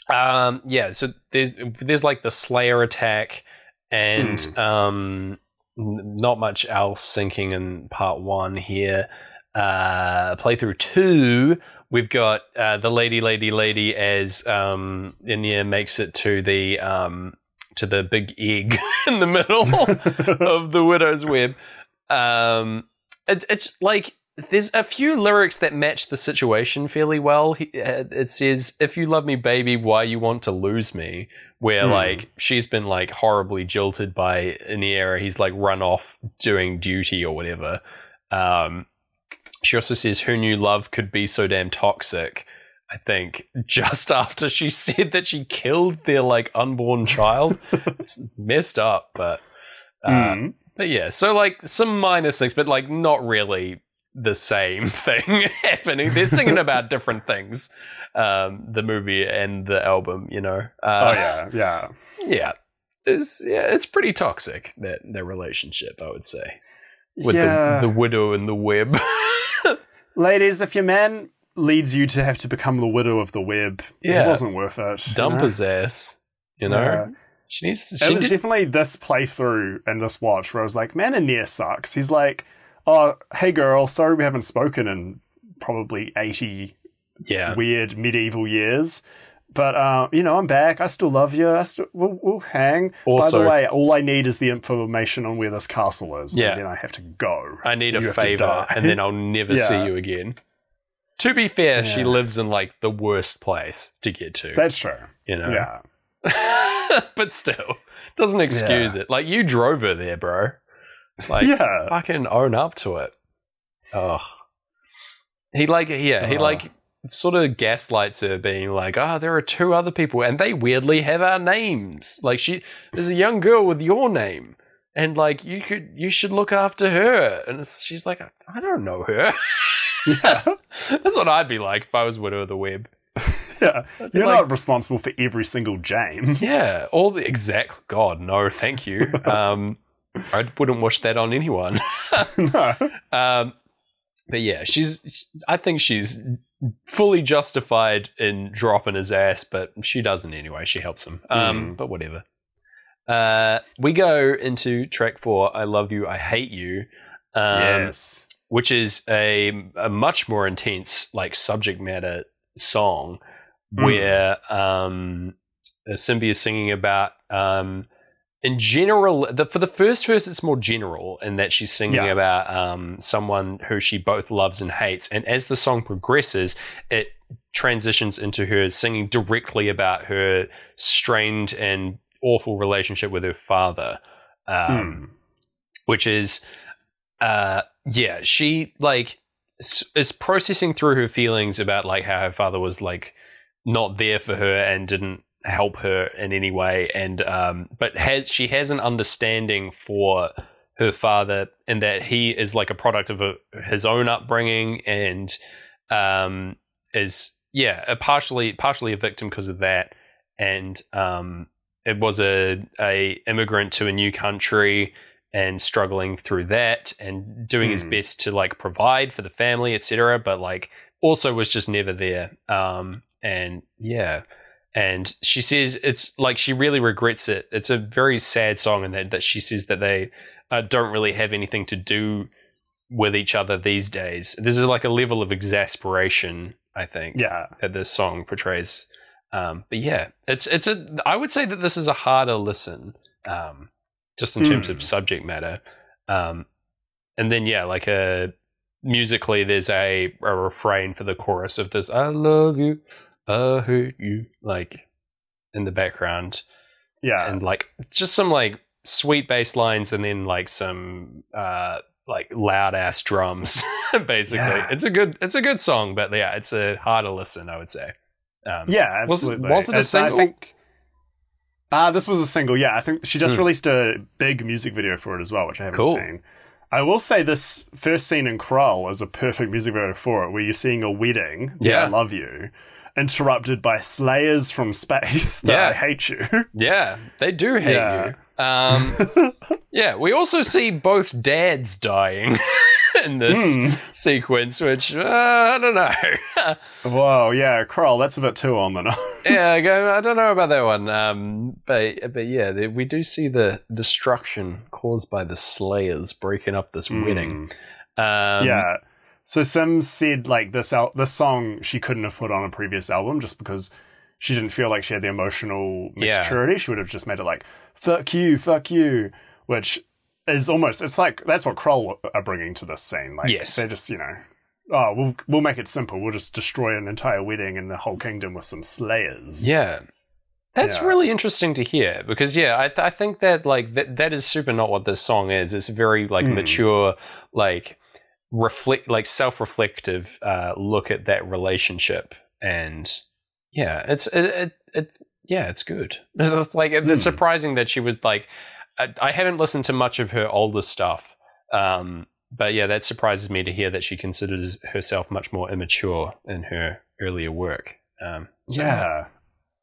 S2: Um, yeah, so there's there's like the Slayer attack and
S1: Hmm.
S2: um n- not much else syncing in part one here. Uh playthrough two, we've got uh the lady lady lady as um Ynyr makes it to the um to the big egg in the middle of the widow's web. Um, it, it's like there's a few lyrics that match the situation fairly well. Uh, it says, "If you love me, baby, why you want to lose me?" Where
S1: Hmm.
S2: like she's been like horribly jilted by Ynyr. He's like run off doing duty or whatever. Um, she also says, "Who knew love could be so damn toxic?" I think just after she said that she killed their like unborn child. it's messed up, but uh,
S1: Mm.
S2: but yeah. So like some minor things, but like not really the same thing happening. They're singing about different things. Um, the movie and the album, you know.
S1: Oh
S2: Uh,
S1: yeah, yeah.
S2: yeah. It's yeah, it's pretty toxic that their relationship. I would say with
S1: yeah.
S2: the the widow and the web.
S1: Ladies, if your man leads you to have to become the widow of the web,
S2: Yeah.
S1: it wasn't worth it.
S2: Dump
S1: know?
S2: his ass. You know.
S1: Yeah.
S2: She needs. To,
S1: It was
S2: did,
S1: definitely this playthrough and this watch where I was like, man, Ynyr sucks. He's like, oh, hey girl, sorry we haven't spoken in probably 80
S2: yeah.
S1: weird medieval years. But, uh, you know, I'm back. I still love you. I still, we'll, we'll hang.
S2: Also-
S1: By the way, all I need is the information on where this castle is.
S2: Yeah.
S1: And then I have to go.
S2: I need
S1: You
S2: a favor, and then I'll never
S1: Yeah.
S2: see you again. To be fair, she lives in like the worst place to get to.
S1: That's true.
S2: you know.
S1: Yeah.
S2: but still, doesn't excuse it. Like you drove her there, bro. Like
S1: yeah.
S2: fucking own up to it. Oh. He like yeah, he
S1: Oh.
S2: like sort of gaslights her being like, "Ah, there are two other people and they weirdly have our names. Like she there's a young girl with your name and like you could you should look after her." And it's, she's like, "I don't know her."
S1: Yeah.
S2: That's what I'd be like if I was widow of the web.
S1: Yeah. You're
S2: like-
S1: not responsible for every single James.
S2: Yeah, all the exact God, no, thank you. Um I wouldn't wish that on anyone.
S1: no.
S2: Um, but yeah, she's. I think she's fully justified in dropping his ass, but she doesn't anyway. She helps him. Um,
S1: Mm.
S2: but whatever. Uh, we go into track four. I love you. I hate you. Um,
S1: yes.
S2: which is a, a much more intense like subject matter song
S1: Mm.
S2: where um is singing about um in general the, for the first verse it's more general in that she's singing
S1: Yeah.
S2: about um someone who she both loves and hates and as the song progresses it transitions into her singing directly about her strained and awful relationship with her father um
S1: Mm.
S2: which is uh yeah she like is processing through her feelings about like how her father was like not there for her and didn't help her in any way. And um but has she has an understanding for her father in that he is like a product of a, his own upbringing and um is yeah a partially partially a victim because of that. And um it was a a immigrant to a new country and struggling through that and doing his
S1: Hmm.
S2: best to like provide for the family etc but like also was just never there. Um and yeah and she says it's like she really regrets it it's a very sad song and that that she says that they uh, don't really have anything to do with each other these days this is like a level of exasperation i think
S1: Yeah.
S2: that this song portrays. Um, but yeah, it's it's a. I would say that this is a harder listen, um, just in terms of
S1: Mm.
S2: subject matter. Um, and then yeah, like a musically, there's a, a refrain for the chorus of this "I love you, I hate you," like in the background,
S1: Yeah.
S2: and like just some like sweet bass lines, and then like some uh like loud ass drums. basically,
S1: Yeah.
S2: it's a good it's a good song, but yeah, it's a harder listen. I would say. Um,
S1: yeah,
S2: was it-
S1: absolutely.
S2: was it a
S1: It's- I
S2: single?
S1: think- Ah, this was a single. Yeah, I think she just
S2: Hmm.
S1: released a big music video for it as well, which I haven't
S2: Cool.
S1: seen. I will say this first scene in Krull is a perfect music video for it, where you're seeing a wedding.
S2: Yeah.
S1: I love you. Interrupted by Slayers from space. that
S2: Yeah.
S1: I hate you.
S2: Yeah, they do hate
S1: Yeah.
S2: you. Um, yeah, we also see both dads dying in this
S1: Hmm.
S2: sequence, which uh, I don't know.
S1: Whoa, yeah, Krull, that's a bit too on the nose.
S2: yeah, I, go, I don't know about that one. Um, but but yeah, the, we do see the destruction caused by the Slayers breaking up this
S1: Hmm.
S2: wedding. Um,
S1: yeah. So Simz said like this al- this song she couldn't have put on a previous album just because she didn't feel like she had the emotional
S2: Yeah.
S1: maturity. She would have just made it like "fuck you, fuck you," which is almost it's like that's what Krull are bringing to this scene. Like
S2: Yes.
S1: they're just you know. Oh, we'll we'll make it simple. We'll just destroy an entire wedding and the whole kingdom with some slayers.
S2: Yeah. That's
S1: Yeah.
S2: really interesting to hear because yeah, I, th- I think that like that that is super not what this song is. It's very like
S1: Mm.
S2: mature, like reflect, like self-reflective uh, look at that relationship, and yeah, it's it, it it's yeah, it's good. It's like it's
S1: Mm.
S2: surprising that she was like, I, I haven't listened to much of her older stuff, um, but yeah, that surprises me to hear that she considers herself much more immature in her earlier work. Um, so,
S1: Yeah.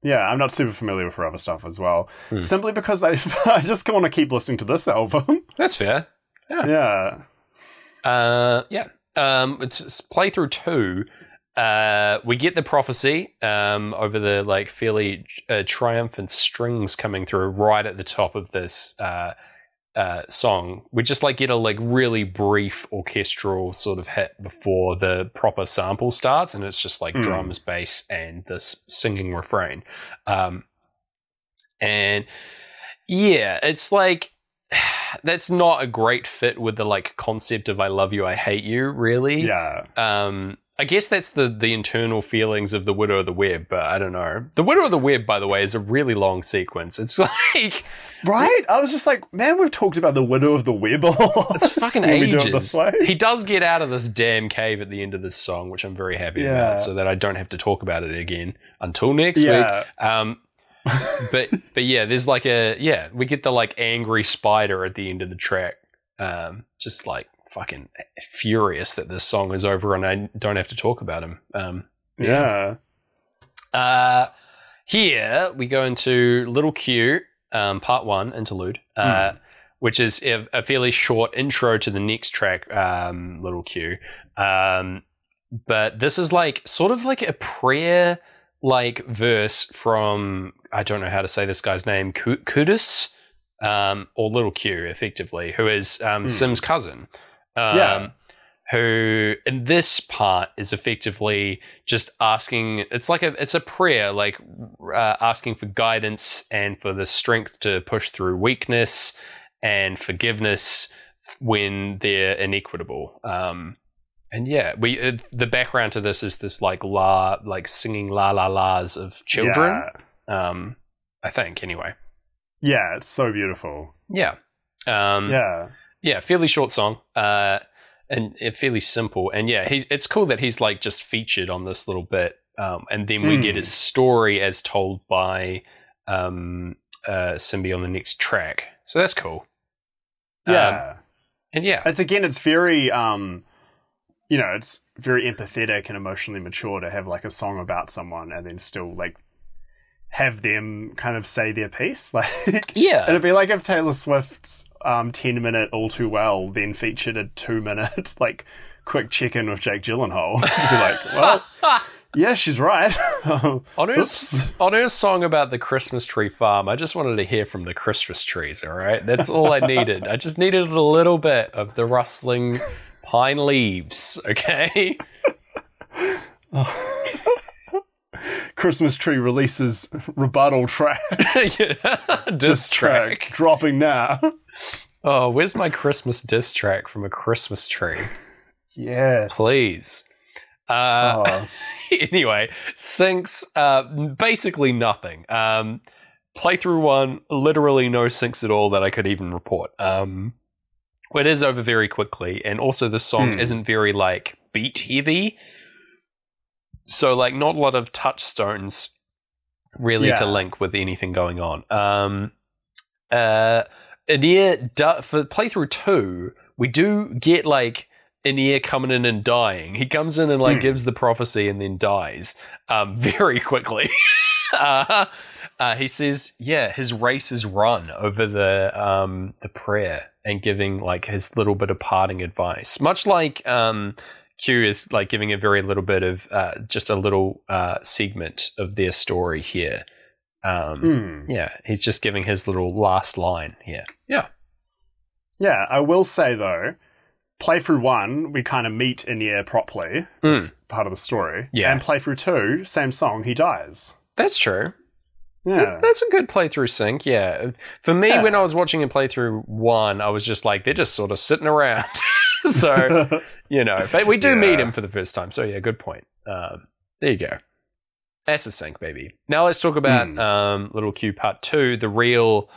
S1: Yeah, I'm not super familiar with her other stuff as well.
S2: Hmm.
S1: Simply because I I just want to keep listening to this album.
S2: that's fair.
S1: Yeah. Yeah.
S2: Uh, yeah. Um, it's, it's playthrough two. Uh, we get the prophecy um, over the like fairly uh, triumphant strings coming through right at the top of this uh, uh, song. We just like get a like really brief orchestral sort of hit before the proper sample starts, and it's just like
S1: Mm.
S2: drums, bass, and this singing refrain. Um, and yeah, it's like that's not a great fit with the like concept of I love you, I hate you, really.
S1: Yeah.
S2: Um, I guess that's the the internal feelings of the Widow of the Web, but I don't know. The Widow of the Web, by the way, is a really long sequence. It's like
S1: Right? I was just like, man, we've talked about the Widow of the Web a lot.
S2: it's fucking
S1: When we do it
S2: ages.
S1: this way.
S2: He does get out of this damn cave at the end of this song, which I'm very happy
S1: Yeah.
S2: about, so that I don't have to talk about it again until next
S1: Yeah.
S2: week. Um, but but yeah, there's like a yeah, we get the like angry spider at the end of the track. Um, just like fucking furious that this song is over and I don't have to talk about him. Um,
S1: Yeah.
S2: uh, here we go into Little Q, um, part one interlude, uh, which is a, a fairly short intro to the next track, um, Little Q. Um, but this is like sort of like a prayer like verse from I don't know how to say this guy's name, Ku- Kudus, um, or Little Q, effectively, who is um,
S1: Hmm.
S2: Simz's cousin. Um,
S1: Yeah.
S2: Who in this part is effectively just asking. It's like a it's a prayer, like uh, asking for guidance and for the strength to push through weakness and forgiveness when they're inequitable. Um, and yeah, we uh, the background to this is this like la like singing la la la's of children.
S1: Yeah.
S2: Um, I think anyway.
S1: Yeah, it's so beautiful.
S2: Yeah. Um,
S1: Yeah.
S2: yeah, fairly short song. Uh, and fairly simple. And yeah, he's it's cool that he's like just featured on this little bit. Um, and then we
S1: Hmm.
S2: get his story as told by um uh Simbi on the next track. So that's cool. Um,
S1: Yeah.
S2: and yeah.
S1: it's again it's very um you know, it's very empathetic and emotionally mature to have like a song about someone and then still like have them kind of say their piece. Like
S2: Yeah.
S1: it'd be like if Taylor Swift's um ten minute all too well then featured a two minute like quick check in with Jake Gyllenhaal. to be like, well, yeah, she's right.
S2: On her,
S1: Oops.
S2: on her song about the Christmas tree farm, I just wanted to hear from the Christmas trees, all right? That's all I needed. I just needed a little bit of the rustling pine leaves, okay?
S1: Christmas tree releases rebuttal track.
S2: diss track.
S1: dropping now.
S2: Oh, where's my Christmas diss track from a Christmas tree?
S1: Yes.
S2: Please. Uh,
S1: Oh.
S2: anyway, syncs uh, basically nothing. Um, playthrough one, literally no syncs at all that I could even report. Um, it is over very quickly, and also the song
S1: Hmm.
S2: isn't very like beat heavy. So like not a lot of touchstones really to link with anything going on. Um, uh, Ynyr du- for playthrough two, we do get like Ynyr coming in and dying. He comes in and like
S1: Hmm.
S2: gives the prophecy and then dies um, very quickly. uh, uh, he says, "Yeah, his race is run over the um, the prayer and giving like his little bit of parting advice, much like um, Q is like giving a very little bit of uh, just a little uh, segment of their story here. Um,
S1: Hmm.
S2: Yeah, he's just giving his little last line here. Yeah,
S1: Yeah, I will say though, playthrough one, we kind of meet Ynyr properly. That's part of the story.
S2: Yeah.
S1: And playthrough two, same song, he dies.
S2: that's true.
S1: Yeah.
S2: That's, that's a good playthrough sync. Yeah, for me,
S1: Yeah.
S2: when I was watching a playthrough one, I was just like, they're just sort of sitting around. so you know, but we do
S1: Yeah.
S2: meet him for the first time. So yeah, good point. Um, there you go. That's a sync, baby. Now let's talk about
S1: Hmm.
S2: um, Little Q Part Two, the real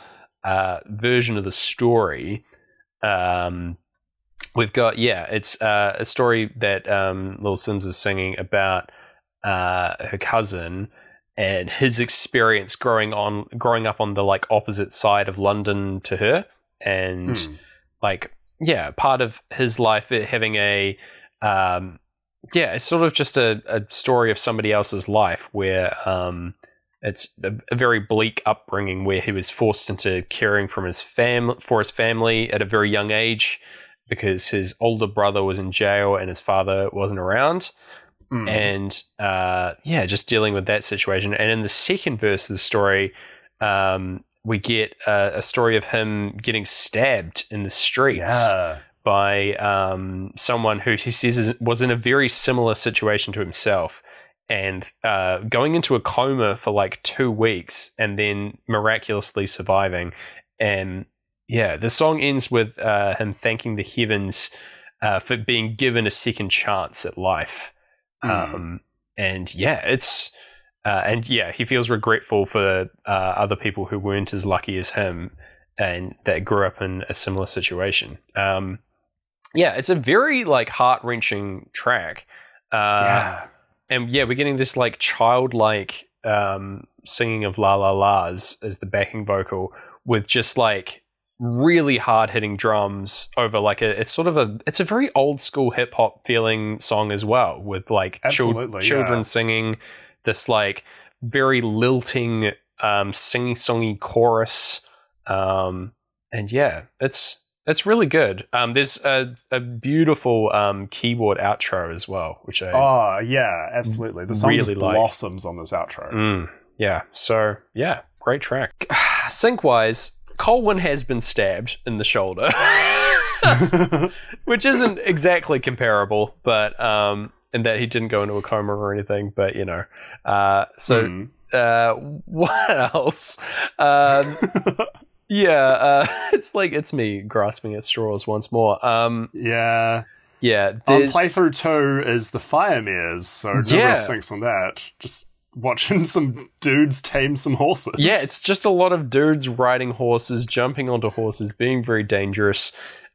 S2: uh, version of the story. Um, we've got yeah, it's uh, a story that um, Little Simz is singing about uh, her cousin and his experience growing on growing up on the like opposite side of London to her, and
S1: Hmm.
S2: like yeah, part of his life having a um, yeah, it's sort of just a, a story of somebody else's life where um, it's a, a very bleak upbringing where he was forced into caring from his fam for his family at a very young age because his older brother was in jail and his father wasn't around
S1: Hmm.
S2: and uh, yeah, just dealing with that situation. And in the second verse of the story, um, we get uh, a story of him getting stabbed in the streets
S1: yeah.
S2: by um, someone who he says is, was in a very similar situation to himself and uh, going into a coma for like two weeks and then miraculously surviving. And yeah, the song ends with uh, him thanking the heavens uh, for being given a second chance at life.
S1: Mm.
S2: Um, and yeah, it's uh, and yeah, he feels regretful for uh, other people who weren't as lucky as him and that grew up in a similar situation. Um, yeah, it's a very like heart wrenching track. Uh,
S1: yeah.
S2: and yeah, we're getting this like childlike um, singing of La La La's as the backing vocal with just like really hard hitting drums over like a it's sort of a it's a very old school hip hop feeling song as well with like chil-
S1: Absolutely,
S2: children
S1: yeah.
S2: singing this like very lilting um sing songy chorus um and yeah it's it's really good um there's a, a beautiful um keyboard outro as well which I
S1: Oh yeah, absolutely. The song
S2: Really
S1: just
S2: like-
S1: blossoms on this outro.
S2: Mm, yeah. So yeah, great track. Sync wise, Colwyn has been stabbed in the shoulder, which isn't exactly comparable, but um, in that he didn't go into a coma or anything. But you know, uh, so
S1: Mm.
S2: uh, what else? Um, yeah, uh, it's like it's me grasping at straws once more. Um,
S1: yeah.
S2: yeah,
S1: On
S2: there's-
S1: playthrough two is the fire mares, so no
S2: Yeah.
S1: syncs on that. Just watching some dudes tame some horses.
S2: Yeah, it's just a lot of dudes riding horses, jumping onto horses, being very dangerous.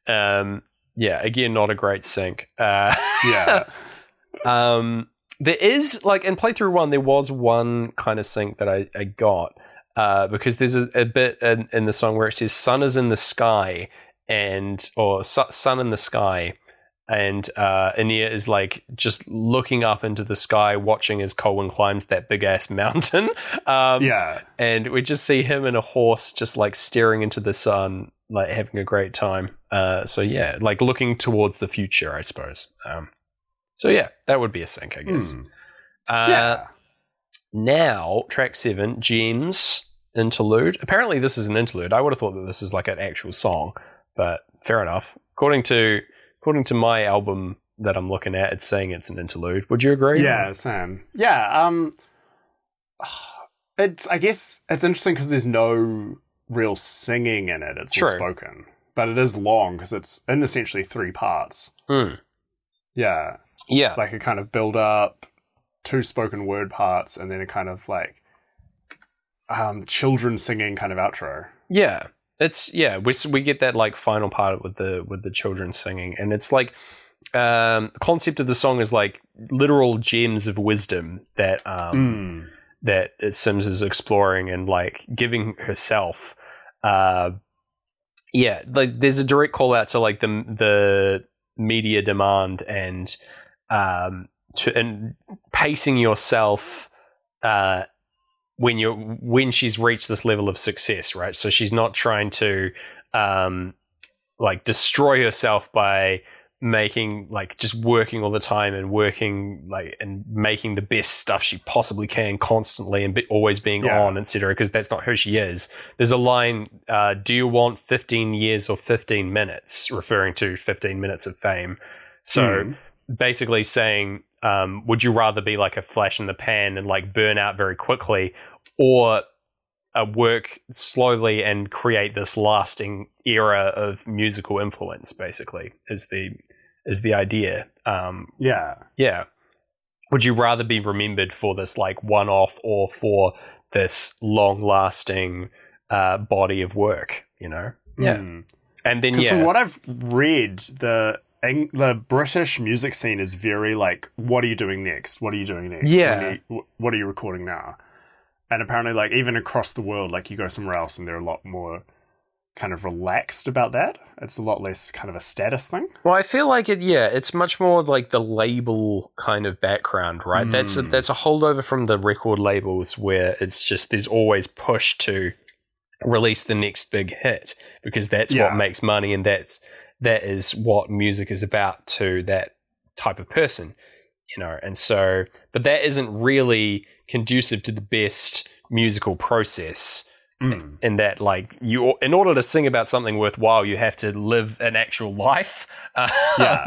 S2: Um, yeah, again, not a great sync. Uh,
S1: yeah.
S2: um, there is like in playthrough one, there was one kind of sync that I, I got uh, because there's a, a bit in, in the song where it says "sun is in the sky" and or "sun in the sky." And uh, is like just looking up into the sky, watching as Colwyn climbs that big ass mountain. Um,
S1: yeah.
S2: and we just see him and a horse just like staring into the sun, like having a great time. Uh, so yeah, like looking towards the future, I suppose. Um, so yeah, that would be a sync, I guess.
S1: Hmm.
S2: Uh,
S1: yeah.
S2: Now, track seven, Gems interlude. Apparently, this is an interlude. I would have thought that this is like an actual song, but fair enough. According to according to my album that I'm looking at, it's saying it's an interlude. Would you agree?
S1: Yeah, Sam. Yeah, um it's I guess it's interesting because there's no real singing in it. It's all
S2: True.
S1: spoken. But it is long because it's in essentially three parts.
S2: Hmm.
S1: Yeah.
S2: Yeah.
S1: Like a kind of build up, two spoken word parts, and then a kind of like um children singing kind of outro.
S2: Yeah, it's yeah. We we get that like final part with the with the children singing, and it's like um, the concept of the song is like literal gems of wisdom that um,
S1: Mm.
S2: that Simz is exploring and like giving herself. Uh, yeah, like there's a direct call out to like the the media demand and um to and pacing yourself uh when you're when she's reached this level of success, right? So she's not trying to um like destroy herself by making like just working all the time and working like and making the best stuff she possibly can constantly and be, always being
S1: Yeah.
S2: on etc because that's not who she is there's a line uh, do you want 15 years or 15 minutes referring to 15 minutes of fame so
S1: Mm.
S2: basically saying um, would you rather be like a flash in the pan and like burn out very quickly or uh, work slowly and create this lasting era of musical influence basically is the is the idea. Um,
S1: Yeah.
S2: yeah. Would you rather be remembered for this like one off or for this long lasting uh, body of work you know? Yeah.
S1: Mm.
S2: and then yeah
S1: from what I've read, the Eng- the British music scene is very like, what are you doing next? What are you doing next?
S2: Yeah.
S1: Are you- what are you recording now? And apparently, like even across the world, like you go somewhere else and they're a lot more kind of relaxed about that. It's a lot less kind of a status thing.
S2: Well, I feel like it. Yeah, it's much more like the label kind of background, right? That's a,
S1: Mm.
S2: that's a holdover from the record labels where it's just there's always push to release the next big hit because that's what makes money and that that is what music is about to that type of person, you know. And so, but that isn't really conducive to the best musical process
S1: Mm.
S2: in that like you in order to sing about something worthwhile you have to live an actual life uh,
S1: Yeah.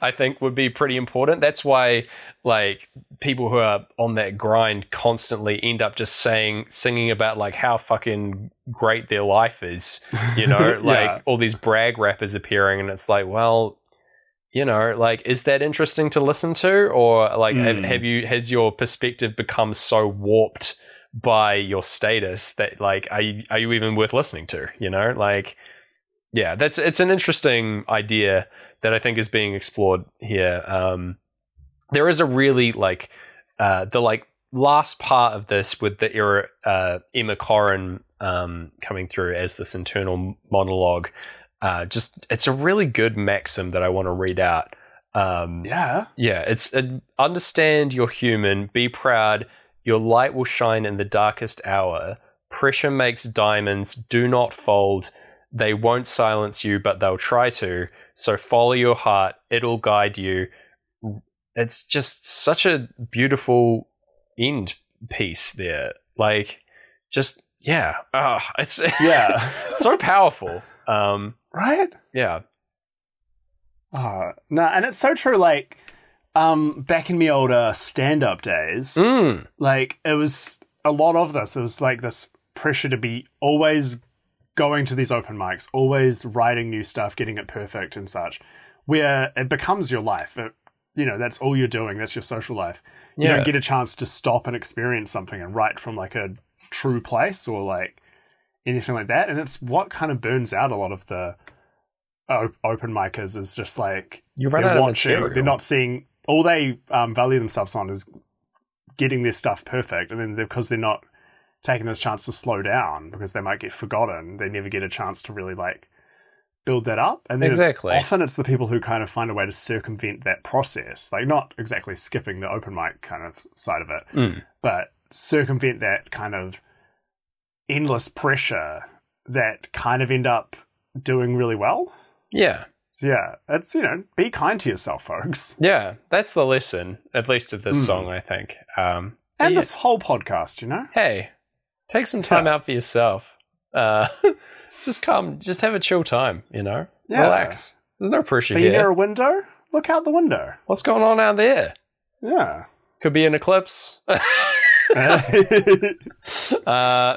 S2: i think would be pretty important that's why like people who are on that grind constantly end up just saying singing about like how fucking great their life is you know like
S1: Yeah.
S2: all these brag rappers appearing and it's like well you know, like, is that interesting to listen to, or like, have,
S1: Mm.
S2: have you has your perspective become so warped by your status that like, are you are you even worth listening to? You know, like, yeah, that's it's an interesting idea that I think is being explored here. Um, there is a really like uh, the like last part of this with the era uh, Emma Corrin um, coming through as this internal monologue. Uh, just it's a really good maxim that I want to read out. Um,
S1: Yeah.
S2: yeah, it's uh, understand you're human, be proud, your light will shine in the darkest hour. Pressure makes diamonds, do not fold. They won't silence you, but they'll try to. So follow your heart, it'll guide you. It's just such a beautiful end piece there. Like, just, yeah. Oh, it's,
S1: Yeah.
S2: so powerful. Um,
S1: right?
S2: yeah.
S1: Oh, no, and it's so true. Like, um, back in me older stand up days,
S2: Mm.
S1: like, it was a lot of this. It was like this pressure to be always going to these open mics, always writing new stuff, getting it perfect and such, where it becomes your life. It, you know, that's all you're doing. That's your social life. You
S2: Yeah.
S1: don't get a chance to stop and experience something and write from like a true place or like anything like that. And it's what kind of burns out a lot of the open micers is just like
S2: You run
S1: they're
S2: out
S1: watching, they're not seeing all they um, value themselves on is getting their stuff perfect, and then because they're not taking this chance to slow down because they might get forgotten, they never get a chance to really like build that up. And then it's- often it's the people who kind of find a way to circumvent that process, like not exactly skipping the open mic kind of side of it,
S2: Mm.
S1: but circumvent that kind of endless pressure that kind of end up doing really well.
S2: Yeah.
S1: So yeah, it's you know, be kind to yourself, folks.
S2: Yeah, that's the lesson, at least of this
S1: Mm.
S2: song, I think. Um,
S1: And
S2: yeah.
S1: this whole podcast, you know?
S2: hey, take some time
S1: Yeah.
S2: out for yourself. Uh, just come, just have a chill time, you know?
S1: Yeah.
S2: Relax. There's no pressure
S1: Are you near a window? Look out the window.
S2: What's going on out there?
S1: Yeah.
S2: Could be an eclipse. uh,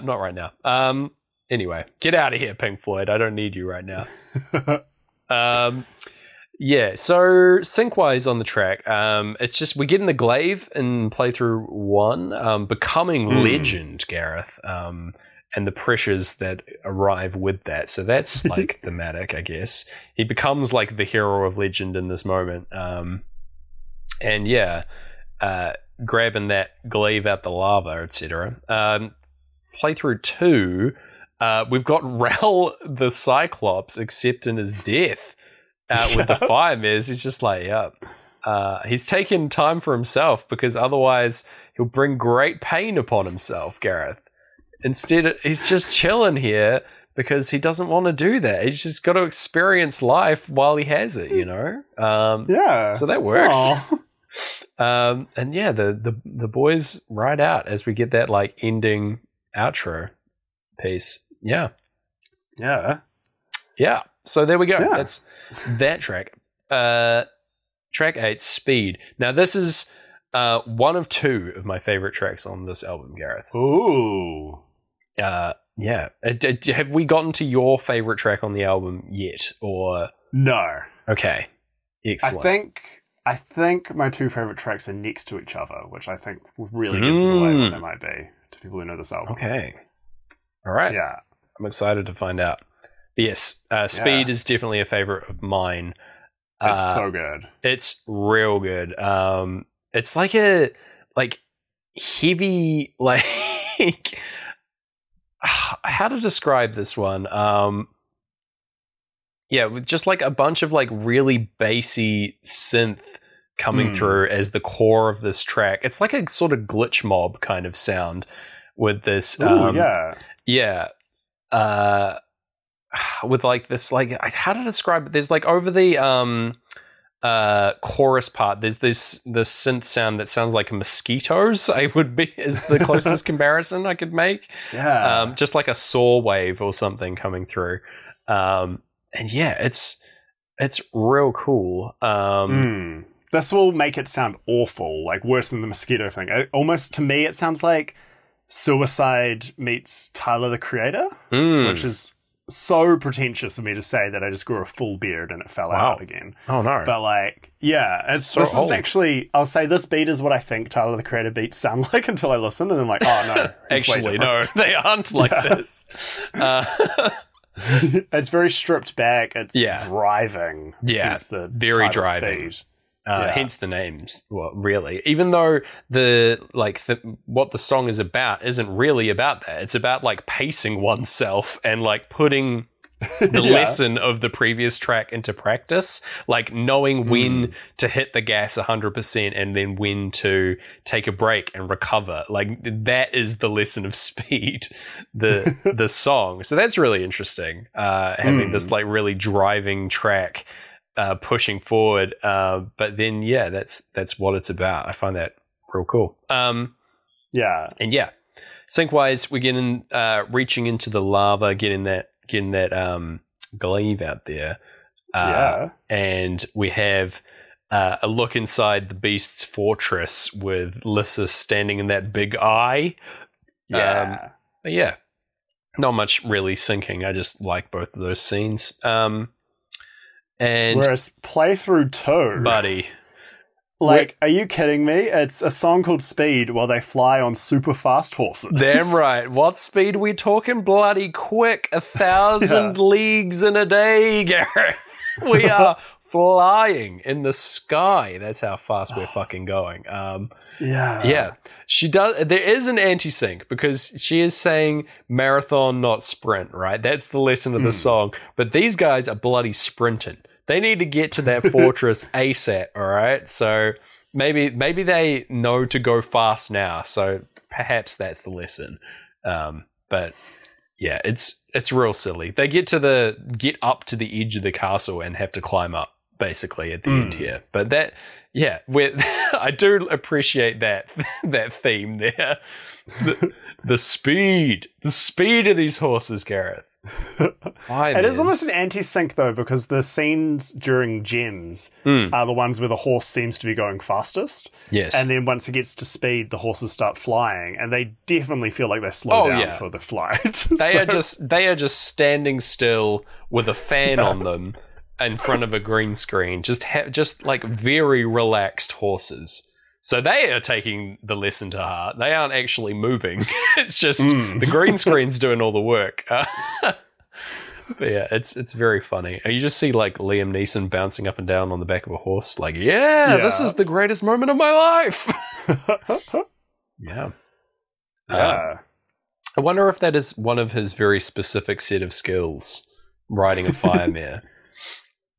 S2: not right now. Um, anyway, get out of here, Pink Floyd. I don't need you right now. Um, yeah, so sync-wise on the track, um, it's just we get in the glaive in playthrough one, um, becoming
S1: Hmm.
S2: legend, Gareth, um, and the pressures that arrive with that. So that's like thematic, I guess. He becomes like the hero of legend in this moment, um, and yeah, uh, grabbing that glaive out the lava, etc. Um, playthrough two. Uh, we've got Rell the Cyclops accepting his death uh, with the fire mares. He's just like, yep. Uh, he's taken time for himself because otherwise he'll bring great pain upon himself, Gareth. Instead, he's just chilling here because he doesn't want to do that. He's just got to experience life while he has it, you know? Um,
S1: yeah.
S2: so that works. Um, and yeah, the, the the boys ride out as we get that like ending outro piece. Yeah,
S1: Yeah.
S2: yeah. So there we go.
S1: Yeah.
S2: That's that track. Uh, track eight, Speed. Now this is uh one of two of my favorite tracks on this album, Gareth.
S1: Ooh.
S2: Uh, yeah. Uh, have we gotten to your favorite track on the album yet? Or
S1: No.
S2: okay, excellent.
S1: I think I think my two favorite tracks are next to each other, which I think really gives it away what
S2: Mm.
S1: they might be to people who know this album.
S2: okay. All right.
S1: Yeah.
S2: I'm excited to find out. But yes, uh, Speed
S1: Yeah.
S2: is definitely a favorite of mine.
S1: It's
S2: Uh,
S1: so good.
S2: it's real good. Um, it's like a like heavy like how to describe this one. Um, yeah, with just like a bunch of like really bassy synth coming
S1: Hmm.
S2: through as the core of this track. It's like a sort of glitch mob kind of sound with this.
S1: Ooh,
S2: um,
S1: yeah.
S2: yeah uh with like this like how to describe it there's like over the um uh chorus part there's this this synth sound that sounds like mosquitoes i would be is the closest comparison i could make
S1: Yeah.
S2: um just like a saw wave or something coming through um and yeah it's it's real cool um
S1: Mm. This will make it sound awful, like worse than the mosquito thing. It, almost to me, it sounds like Suicide meets Tyler the Creator,
S2: mm,
S1: which is so pretentious of me to say that I just grew a full beard and it fell
S2: Wow.
S1: out again.
S2: Oh no.
S1: But like, yeah, it's
S2: So
S1: this
S2: old.
S1: is actually. I'll say this beat is what I think Tyler the Creator beats sound like until I listen, and then like, oh no,
S2: Actually, no, they aren't like
S1: Yeah.
S2: this. Uh,
S1: it's very stripped back. It's
S2: Yeah.
S1: driving.
S2: Yeah,
S1: hence the
S2: very driving.
S1: speed.
S2: Uh,
S1: Yeah.
S2: Hence the names. Well, really, even though the like the, what the song is about isn't really about that. It's about like pacing oneself and like putting the
S1: Yeah.
S2: lesson of the previous track into practice, like knowing when to hit the gas 100% and then when to take a break and recover. Like that is the lesson of speed, the the song. So that's really interesting. Uh, having
S1: Mm.
S2: this like really driving track uh, pushing forward. Uh, but then yeah, that's that's what it's about. I find that real cool. Um,
S1: Yeah,
S2: and yeah, sync-wise, we're getting uh, reaching into the lava, getting that getting that um, glaive out there. Uh,
S1: yeah.
S2: and we have uh, a look inside the beast's fortress with Lyssa standing in that big eye.
S1: Yeah.
S2: But yeah, not much really syncing. I just like both of those scenes. Um, and
S1: Whereas playthrough two,
S2: buddy,
S1: like, are you kidding me? It's a song called Speed while they fly on super fast horses.
S2: damn right. What speed we talking? Bloody quick, a thousand leagues in a day, Gareth. We are flying in the sky. That's how fast we're fucking going. Um,
S1: Yeah.
S2: Yeah, she does. There is an anti-sync because she is saying marathon, not sprint. Right, that's the lesson of the song. But these guys are bloody sprinting. They need to get to that fortress asap. All right, so maybe maybe they know to go fast now. So perhaps that's the lesson. Um, but yeah, it's it's real silly. They get to the get up to the edge of the castle and have to climb up basically at the end
S1: Mm.
S2: here. But that yeah, I do appreciate that that theme there. The, the speed, the speed of these horses, Gareth.
S1: It is almost an anti-sync though, because the scenes during gems
S2: Hmm.
S1: are the ones where the horse seems to be going fastest,
S2: yes,
S1: and then once it gets to speed, the horses start flying, and they definitely feel like they slow
S2: Oh,
S1: down
S2: yeah.
S1: for the flight.
S2: they
S1: So-
S2: are just they are just standing still with a fan on them in front of a green screen, just ha- just like very relaxed horses. So they are taking the lesson to heart. They aren't actually moving. it's just
S1: Mm.
S2: the green screen's doing all the work. but yeah, it's it's very funny. And you just see like Liam Neeson bouncing up and down on the back of a horse, like, yeah, this is the greatest moment of my life. yeah. Uh. I wonder if that is one of his very specific set of skills, riding a fire mare.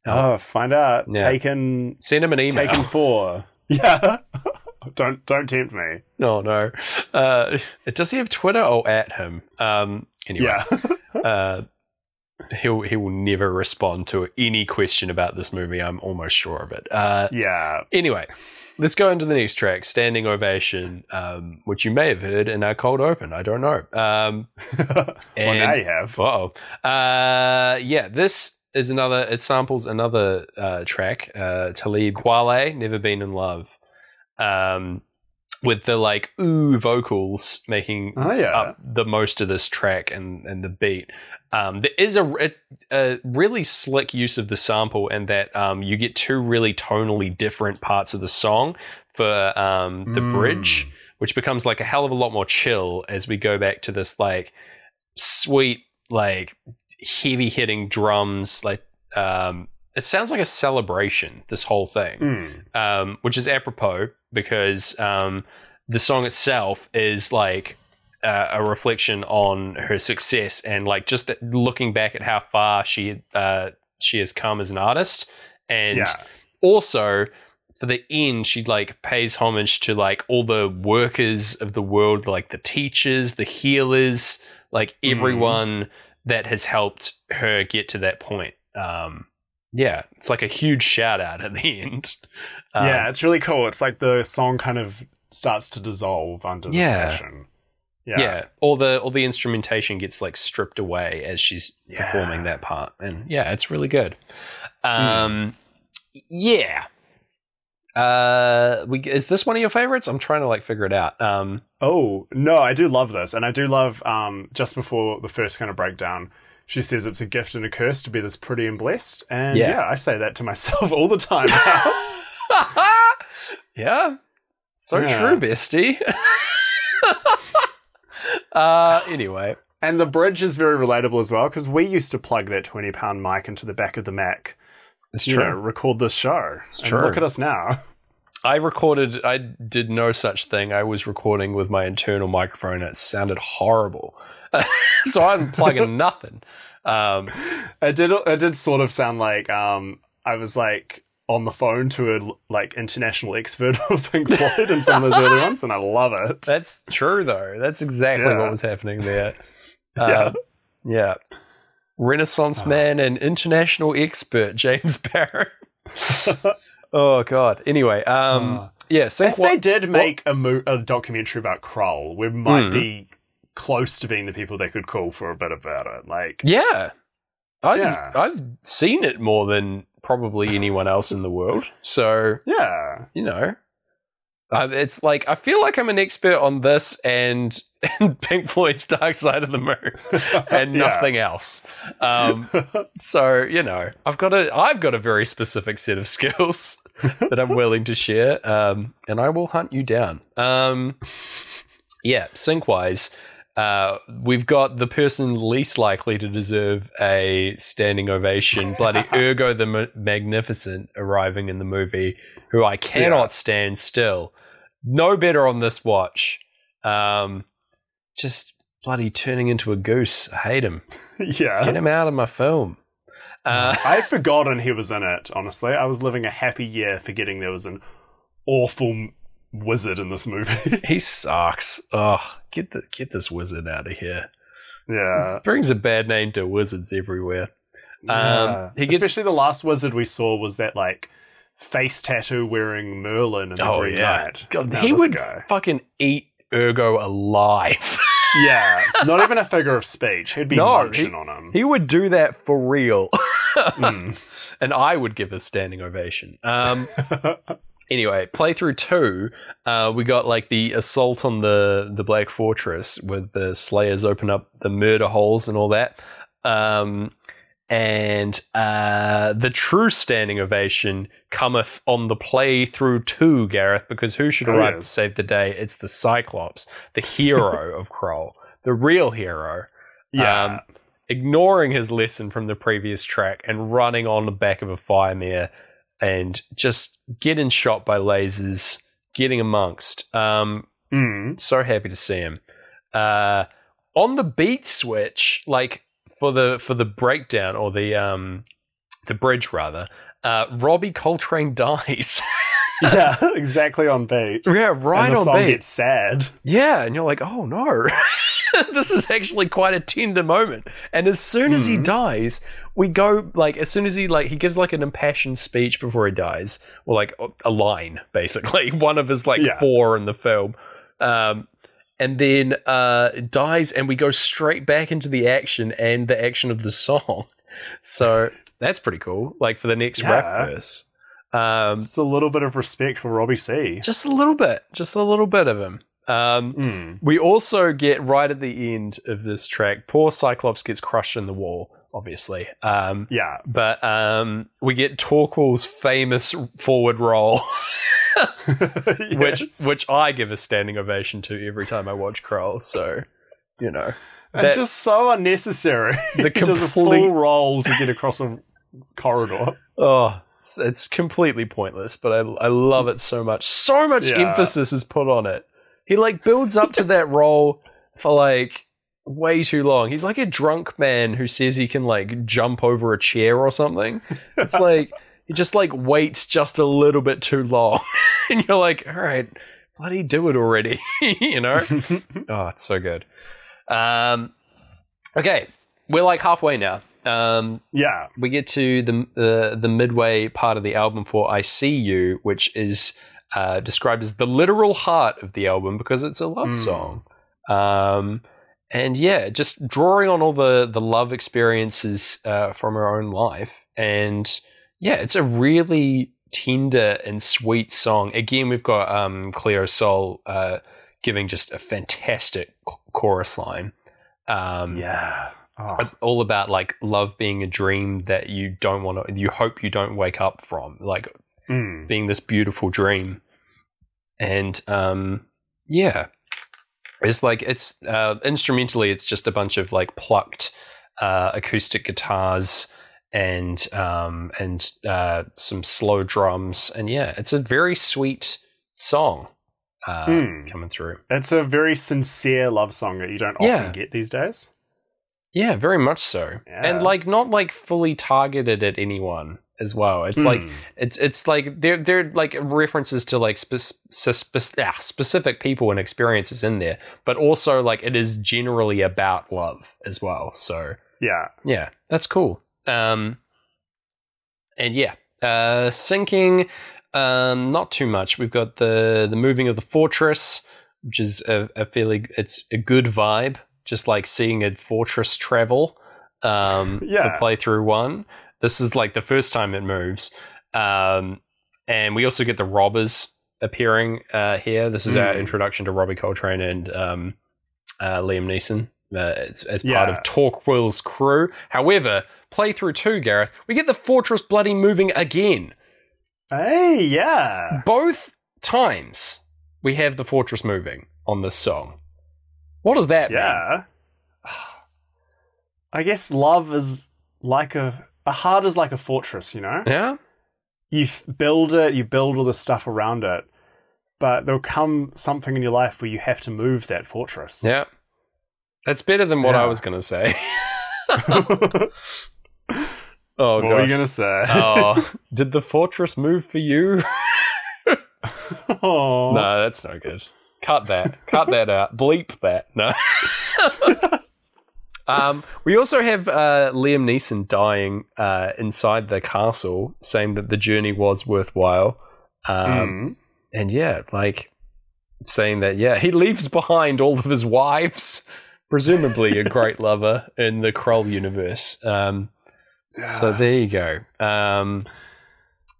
S1: oh, find out.
S2: Yeah.
S1: Taken,
S2: Send him an email.
S1: taken four. Yeah. don't don't tempt me.
S2: no, no. Uh, does he have Twitter? or at him. Um, anyway,
S1: Yeah.
S2: uh, he'll he will never respond to any question about this movie. I'm almost sure of it. Uh,
S1: yeah.
S2: anyway, let's go into the next track, "Standing Ovation," um, which you may have heard in our cold open. I don't know. Um,
S1: well, now you have.
S2: Uh-oh. Uh Yeah, this is another, it samples another uh, track, uh, Talib Kweli, Never Been in Love, um, with the like ooh vocals making
S1: Oh yeah.
S2: up the most of this track and, and the beat. Um, there is a, a, a really slick use of the sample, and that um, you get two really tonally different parts of the song for um, the
S1: Mm.
S2: bridge, which becomes like a hell of a lot more chill as we go back to this like sweet, like heavy hitting drums. Like um, it sounds like a celebration. This whole thing
S1: Mm.
S2: um, which is apropos because um, the song itself is like uh, a reflection on her success and like just looking back at how far she uh, she has come as an artist, and
S1: Yeah.
S2: also for the end she like pays homage to like all the workers of the world, like the teachers, the healers, like
S1: Mhm.
S2: everyone that has helped her get to that point. Um, yeah, it's like a huge shout out at the end. Um,
S1: yeah, it's really cool. It's like the song kind of starts to dissolve under the
S2: Yeah.
S1: passion.
S2: yeah, All the all the instrumentation gets like stripped away as she's
S1: Yeah.
S2: performing that part, and yeah, it's really good. Um, yeah. Uh, we is this one of your favorites? I'm trying to like figure it out. Um,
S1: Oh no, I do love this, and I do love um, just before the first kind of breakdown. she says it's a gift and a curse to be this pretty and blessed. And
S2: Yeah.
S1: yeah, I say that to myself all the time now.
S2: yeah. So
S1: Yeah.
S2: true, bestie. uh anyway.
S1: and the bridge is very relatable as well because we used to plug that 20 pound mic into the back of the Mac.
S2: It's true.
S1: know, record this show.
S2: It's true.
S1: Look at us now.
S2: I recorded I did no such thing. I was recording with my internal microphone and it sounded horrible. so I'm plugging nothing. Um
S1: It did. It did sort of sound like um, I was like on the phone to a like international expert of Pink Floyd in some of those early ones, and I love it.
S2: That's true, though. That's exactly
S1: Yeah.
S2: what was happening there.
S1: Yeah.
S2: Uh, yeah. Renaissance
S1: Oh.
S2: man and international expert James Barrett. oh God. Anyway, um,
S1: Oh.
S2: yeah. Sync
S1: if they did make a, mo- a documentary about Krull, we might
S2: Hmm.
S1: be close to being the people they could call for a bit about it. Like,
S2: Yeah, I,
S1: Yeah.
S2: I've seen it more than probably anyone else in the world. So
S1: yeah,
S2: you know, uh, it's like I feel like I'm an expert on this and, and Pink Floyd's Dark Side of the Moon. and nothing else. Um, so you know, I've got a I've got a very specific set of skills that I'm willing to share, um, and I will hunt you down. Um, yeah, sync wise. Uh, we've got the person least likely to deserve a standing ovation, bloody Ergo the Ma- Magnificent, arriving in the movie, who I cannot
S1: Yeah.
S2: stand still. No better on this watch. Um, just bloody turning into a goose. I hate him.
S1: yeah.
S2: Get him out of my film. Uh,
S1: I'd forgotten he was in it. Honestly, I was living a happy year forgetting there was an awful wizard in this movie.
S2: he sucks. Oh, get the get this wizard out of here.
S1: yeah.
S2: Brings a bad name to wizards everywhere. Um, gets-
S1: Especially the last wizard we saw was that like face tattoo wearing Merlin and the
S2: Oh
S1: Green
S2: yeah,
S1: Knight.
S2: God,
S1: Now
S2: he would
S1: guy.
S2: fucking eat Ergo alive.
S1: Yeah, not even a figure of speech. He'd be
S2: No, he-
S1: on him.
S2: he would do that for real,
S1: Mm.
S2: and I would give a standing ovation. Um, anyway, playthrough two, uh, we got like the assault on the the Black Fortress with the Slayers open up the murder holes and all that. Um, and uh, the true standing ovation cometh on the play through two, Gareth, because who should
S1: Oh,
S2: arrive
S1: yes.
S2: to save the day? It's the Cyclops, the hero of Krull, the real hero
S1: yeah,
S2: um, ignoring his lesson from the previous track and running on the back of a fire mare and just getting shot by lasers, getting amongst. Um,
S1: Mm.
S2: so happy to see him. Uh, on the beat switch, like for the for the breakdown or the um the bridge rather, uh, Robbie Coltrane dies.
S1: yeah, exactly on beat.
S2: yeah, right on
S1: song
S2: beat.
S1: gets sad.
S2: Yeah, and you're like, oh no. this is actually quite a tender moment. And as soon as he
S1: Mhm.
S2: dies, we go like as soon as he like he gives like an impassioned speech before he dies, or like a line, basically. One of his like
S1: Yeah.
S2: four in the film. Um and then uh dies and we go straight back into the action and the action of the song. So that's pretty cool. Like for the next rap verse. Um
S1: Just a little bit of respect for Robbie C.
S2: just a little bit. Just a little bit of him. Um
S1: Mm.
S2: we also get right at the end of this track, poor Cyclops gets crushed in the wall, obviously. Um,
S1: Yeah,
S2: but um, we get Torquil's famous forward roll, which
S1: Yes.
S2: which I give a standing ovation to every time I watch Krull. So, you know,
S1: it's just so unnecessary.
S2: The
S1: he does a
S2: complete-
S1: full roll to get across a corridor.
S2: oh, it's, it's completely pointless, but I I love it so much. So much
S1: Yeah.
S2: emphasis is put on it. He like builds up to that role for like way too long. He's like a drunk man who says he can like jump over a chair or something. It's like he just like waits just a little bit too long, and you're like, all right, bloody do it already, you know? Oh, it's so good. Um, okay, we're like halfway now. Um,
S1: yeah,
S2: we get to the the the midway part of the album for "I See You," which is uh, described as the literal heart of the album because it's a love
S1: Mm.
S2: song. Um, and yeah, just drawing on all the the love experiences uh, from her own life, and yeah, it's a really tender and sweet song. Again, we've got um, Cleo Sol uh, giving just a fantastic ch- chorus line. Um,
S1: yeah. Oh,
S2: all about like love being a dream that you don't want to you hope you don't wake up from like
S1: mm.
S2: being this beautiful dream and um yeah it's like it's uh instrumentally it's just a bunch of like plucked uh acoustic guitars and um and uh some slow drums and yeah it's a very sweet song uh
S1: Hmm.
S2: coming through
S1: It's a very sincere love song that you don't often
S2: Yeah.
S1: get these days.
S2: Yeah, very much so.
S1: Yeah.
S2: And like not like fully targeted at anyone as well. It's like
S1: Hmm.
S2: it's it's like they're they're like references to like spe- spe- ah, specific people and experiences in there, but also like it is generally about love as well. So
S1: yeah.
S2: yeah, that's cool. Um, and yeah, uh, syncing. Um, not too much. We've got the the moving of the fortress, which is a, a fairly it's a good vibe. Just like seeing a fortress travel. Um,
S1: Yeah.
S2: for playthrough one. This is like the first time it moves. Um, and we also get the robbers appearing uh, here. This is our
S1: Mm.
S2: introduction to Robbie Coltrane and um, uh, Liam Neeson uh, as, as part of Torquil's crew. However, playthrough two, Gareth, we get the fortress bloody moving again.
S1: Hey, yeah.
S2: Both times we have the fortress moving on this song. What does that mean?
S1: Yeah. I guess love is like a a heart is like a fortress, you know?
S2: Yeah?
S1: You f- build it, you build all the stuff around it, but there'll come something in your life where you have to move that fortress.
S2: Yeah. That's better than what I was going to say.
S1: Oh, what
S2: oh,
S1: were you gonna say?
S2: oh, did the fortress move for you?
S1: oh,
S2: No, that's no good. Cut that. Cut that out. Bleep that. No. um, we also have uh, Liam Neeson dying uh, inside the castle, saying that the journey was worthwhile. Um,
S1: Mm.
S2: And yeah, like saying that, yeah, he leaves behind all of his wives, presumably a great lover in the Krull universe. Um, So there you go. Um,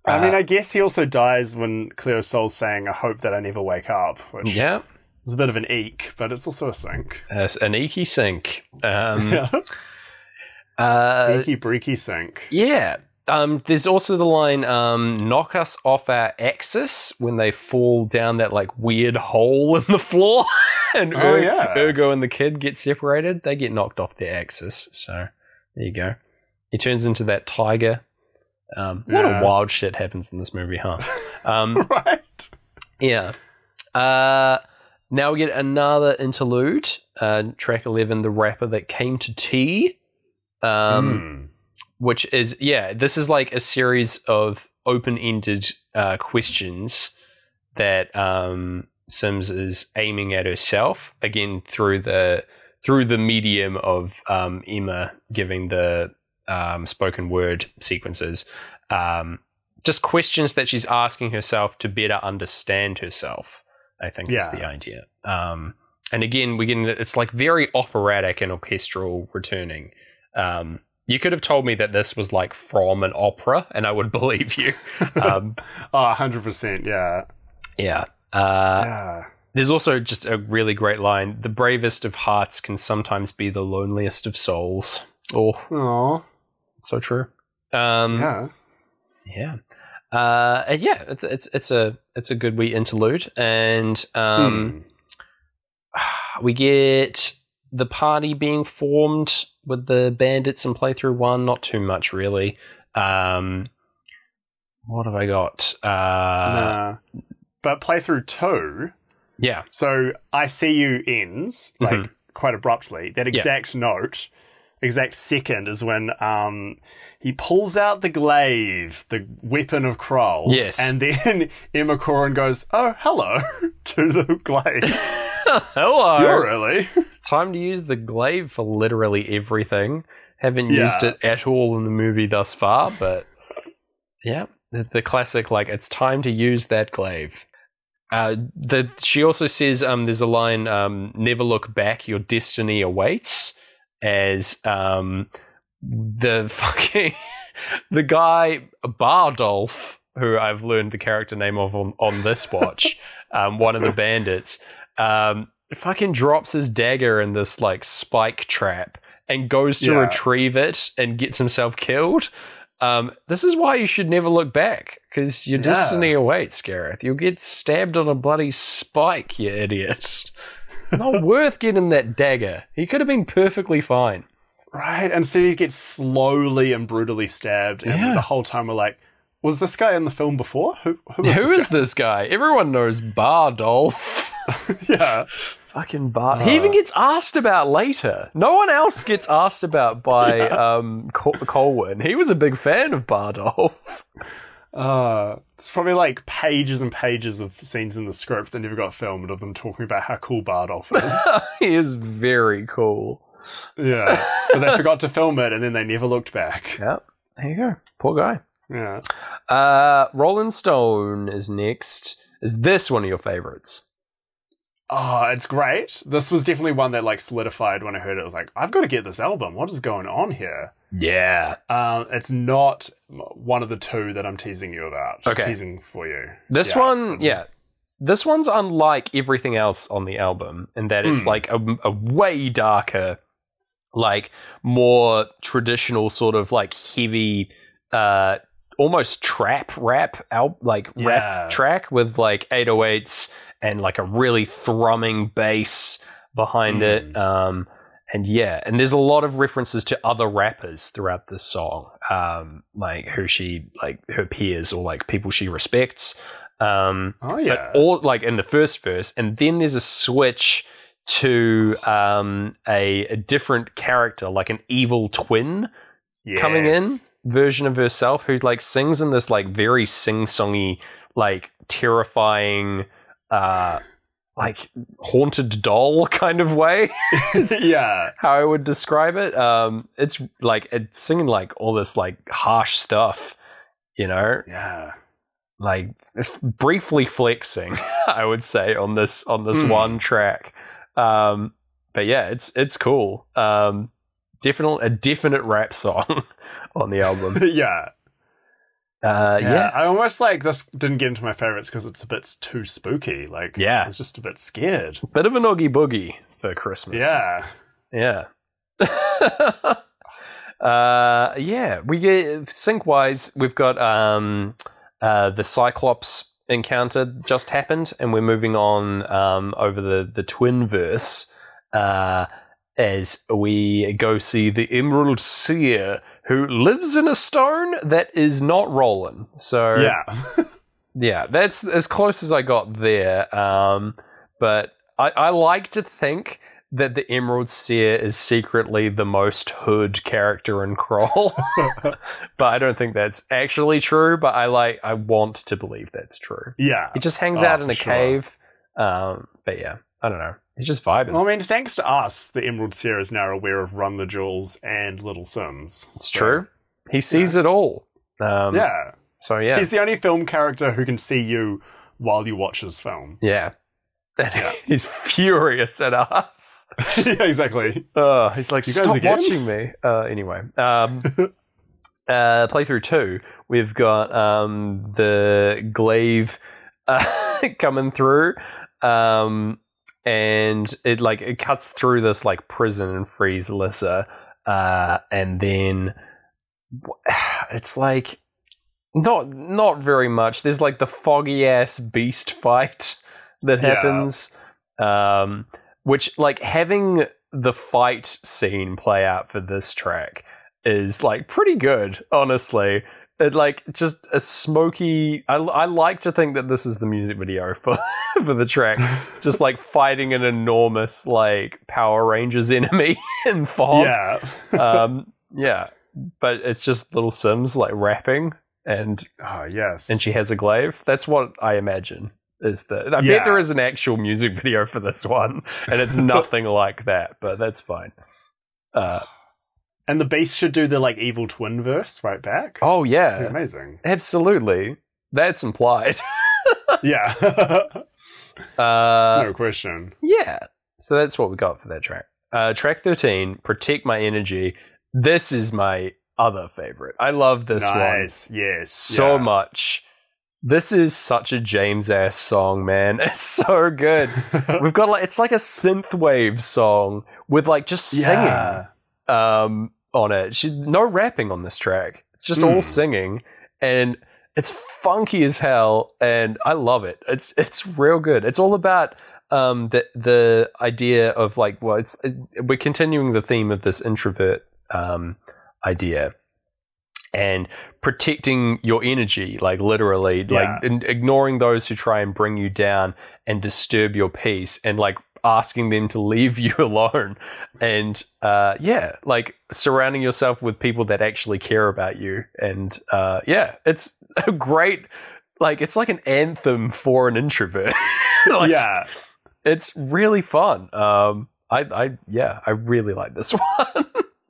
S1: I mean,
S2: uh,
S1: I guess he also dies when Cleo Sol's saying, I hope that I never wake up, which
S2: yeah,
S1: is a bit of an eek, but it's also a sync.
S2: uh, an eeky sync. Um,
S1: Yeah.
S2: uh,
S1: Eeky breaky sync.
S2: Yeah. Um, there's also the line, um, knock us off our axis when they fall down that like weird hole in the floor. and
S1: Oh, yeah.
S2: Ergo and the kid get separated. They get knocked off their axis. So there you go. He turns into that tiger. Um, a lot
S1: Yeah.
S2: of wild shit happens in this movie, huh? Um,
S1: right?
S2: yeah. Uh, now we get another interlude. Uh, track 11, The Rapper That Came to Tea. Um,
S1: Mm.
S2: which is yeah this is like a series of open-ended uh, questions that um, Simz is aiming at herself again through the through the medium of um, emma giving the um, spoken word sequences um, just questions that she's asking herself to better understand herself i think is the idea um, and again we get it's like very operatic and orchestral returning um, you could have told me that this was like from an opera, and I would believe you. Um,
S1: Oh, 100%, yeah.
S2: yeah. Uh,
S1: yeah.
S2: there's also just a really great line: "The bravest of hearts can sometimes be the loneliest of souls." Oh,
S1: Oh,
S2: so true. Um,
S1: yeah.
S2: yeah. Uh, and yeah, it's, it's it's a it's a good wee interlude, and um,
S1: Hmm.
S2: we get the party being formed with the bandits in playthrough one. Not too much, really. Um, what have I got? Uh,
S1: Nah. But playthrough two,
S2: Yeah,
S1: so I see you ends like
S2: Mhm.
S1: quite abruptly. That
S2: Yeah.
S1: exact note, exact second is when um he pulls out the glaive, the weapon of Krull.
S2: Yes.
S1: and then Emma Corrin goes, "Oh, hello," to the glaive.
S2: hello.
S1: You're really
S2: It's time to use the glaive for literally everything. Haven't used it at all in the movie thus far, but yeah, the, the classic like it's time to use that glaive. Uh, the she also says um, there's a line um, never look back your destiny awaits as um, the fucking the guy Bardolph who I've learned the character name of on, on this watch um, one of the bandits um, fucking drops his dagger in this like spike trap and goes to
S1: Yeah.
S2: retrieve it and gets himself killed. Um, this is why you should never look back because your
S1: Yeah.
S2: destiny awaits, Gareth. You'll get stabbed on a bloody spike, you idiot. Not worth getting that dagger. He could have been perfectly fine.
S1: Right, and so he gets slowly and brutally stabbed, and
S2: Yeah.
S1: the whole time we're like, was this guy in the film before? Who, who
S2: Who
S1: is
S2: is this guy? Everyone knows Bardolph.
S1: this? yeah,
S2: Fucking Bart.
S1: Uh.
S2: he even gets asked about later. No one else gets asked about by
S1: Yeah.
S2: um, Col- Colwyn. He was a big fan of Bardolph.
S1: Uh, it's probably like pages and pages of scenes in the script that never got filmed of them talking about how cool Bardolph is.
S2: he is very cool.
S1: yeah, but they forgot to film it, and then they never looked back.
S2: Yep. There you go. Poor guy.
S1: Yeah,
S2: Uh, Rolling Stone is next. Is this one of your favorites?
S1: Oh, it's great. This was definitely one that like solidified when I heard it. I was like, I've got to get this album. What is going on here?
S2: Yeah.
S1: Um, it's not one of the two that I'm teasing you about.
S2: Okay.
S1: teasing for you.
S2: This
S1: Yeah,
S2: one, yeah. This one's unlike everything else on the album in that it's
S1: Mm.
S2: like a, a way darker, like more traditional sort of like heavy, uh, almost trap rap out like
S1: Yeah.
S2: rap track with like 808s and like a really thrumming bass behind it.
S1: Mm.
S2: Um, and yeah, and there's a lot of references to other rappers throughout this song, um, like who she like her peers or like people she respects. Um,
S1: Oh yeah.
S2: but all like in the first verse, and then there's a switch to um, a, a different character, like an evil twin coming in
S1: Yes.
S2: Version of herself who like sings in this like very sing-songy, like terrifying, uh, like haunted doll kind of way.
S1: yeah.
S2: how I would describe it. Um, it's like it's singing like all this like harsh stuff, you know,
S1: Yeah.
S2: like briefly flexing. I would say on this on this
S1: Hmm.
S2: one track. Um, but yeah, it's it's cool. Um, definitely a definite rap song on the album.
S1: yeah.
S2: Uh,
S1: Yeah.
S2: yeah,
S1: I almost like this didn't get into my favorites because it's a bit too spooky. Like,
S2: Yeah.
S1: I was just a bit scared.
S2: bit of an oogie boogie for Christmas.
S1: Yeah.
S2: Yeah. uh, yeah, we get sync wise. We've got um, uh, the Cyclops encounter just happened, and we're moving on um, over the the twin verse uh, as we go see the Emerald Seer, who lives in a stone that is not rolling. So
S1: Yeah.
S2: yeah, that's as close as I got there. Um, but I, I like to think that the Emerald Seer is secretly the most hood character in Krull. but I don't think that's actually true. But I like, I want to believe that's true.
S1: yeah.
S2: He just hangs
S1: Oh,
S2: out in a
S1: sure.
S2: cave. Um, but yeah, I don't know. He's just vibing.
S1: Well, I mean, thanks to us, the Emerald Seer is now aware of Run the Jewels and Little Simz.
S2: it's
S1: So,
S2: true. He sees it all. Um,
S1: Yeah.
S2: So yeah,
S1: He's the only film character who can see you while you watch his film.
S2: yeah. And
S1: Yeah.
S2: he's furious at us.
S1: yeah, exactly.
S2: Uh, he's like,
S1: You guys
S2: stop
S1: again?"
S2: watching me. Uh, anyway, um, uh, playthrough two, we've got um, the glaive uh, coming through, um, and it like it cuts through this like prison and frees Lyssa, uh, and then it's like not not very much. There's like the foggy ass beast fight that
S1: Yeah.
S2: happens, um, which like having the fight scene play out for this track is like pretty good, honestly. It like just a smoky. I, I like to think that this is the music video for for the track, just like fighting an enormous like Power Rangers enemy in fog
S1: Yeah.
S2: um, yeah, but it's just little Simz like rapping, and
S1: oh, yes.
S2: and she has a glaive. That's what I imagine is the. I
S1: Yeah.
S2: bet there is an actual music video for this one, and it's nothing like that, but that's fine. Uh,
S1: and the Beast should do the like evil twin verse right back.
S2: oh yeah,
S1: amazing.
S2: absolutely. That's implied.
S1: yeah.
S2: Uh,
S1: no question.
S2: Yeah. So that's what we got for that track. Uh, track 13, Protect My Energy. This is my other favorite. I love this one
S1: nice. Yes.
S2: so
S1: yeah.
S2: much. This is such a James ass song, man. It's so good. We've got like it's like a synthwave song with like just singing.
S1: Yeah.
S2: um, on it. She no rapping on this track. It's just all
S1: Hmm.
S2: singing, and it's funky as hell, and I love it. It's it's real good. It's all about um, the the idea of like well, it's we're continuing the theme of this introvert um, idea and protecting your energy, like literally,
S1: Yeah.
S2: like in, ignoring those who try and bring you down and disturb your peace, and like asking them to leave you alone, and uh, yeah, like surrounding yourself with people that actually care about you, and uh, yeah, it's a great, like it's like an anthem for an introvert. like,
S1: yeah.
S2: it's really fun. Um, I, I, yeah, I really like this one.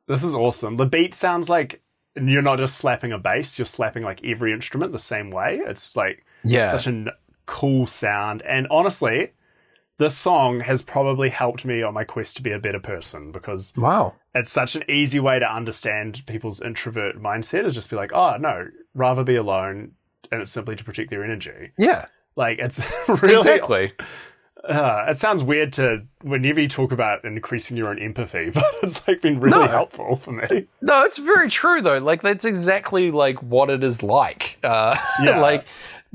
S1: This is awesome. The beat sounds like you're not just slapping a bass, you're slapping like every instrument the same way. It's like
S2: yeah,
S1: such a n- cool sound. And honestly, this song has probably helped me on my quest to be a better person because
S2: wow.
S1: it's such an easy way to understand people's introvert mindset is just be like, oh, no, rather be alone. And it's simply to protect their energy.
S2: Yeah,
S1: Like, it's really.
S2: exactly.
S1: Uh, it sounds weird to whenever you talk about increasing your own empathy, but it's like been really
S2: No.
S1: helpful for me.
S2: No, it's very true though. Like that's exactly like what it is like. Uh,
S1: Yeah.
S2: like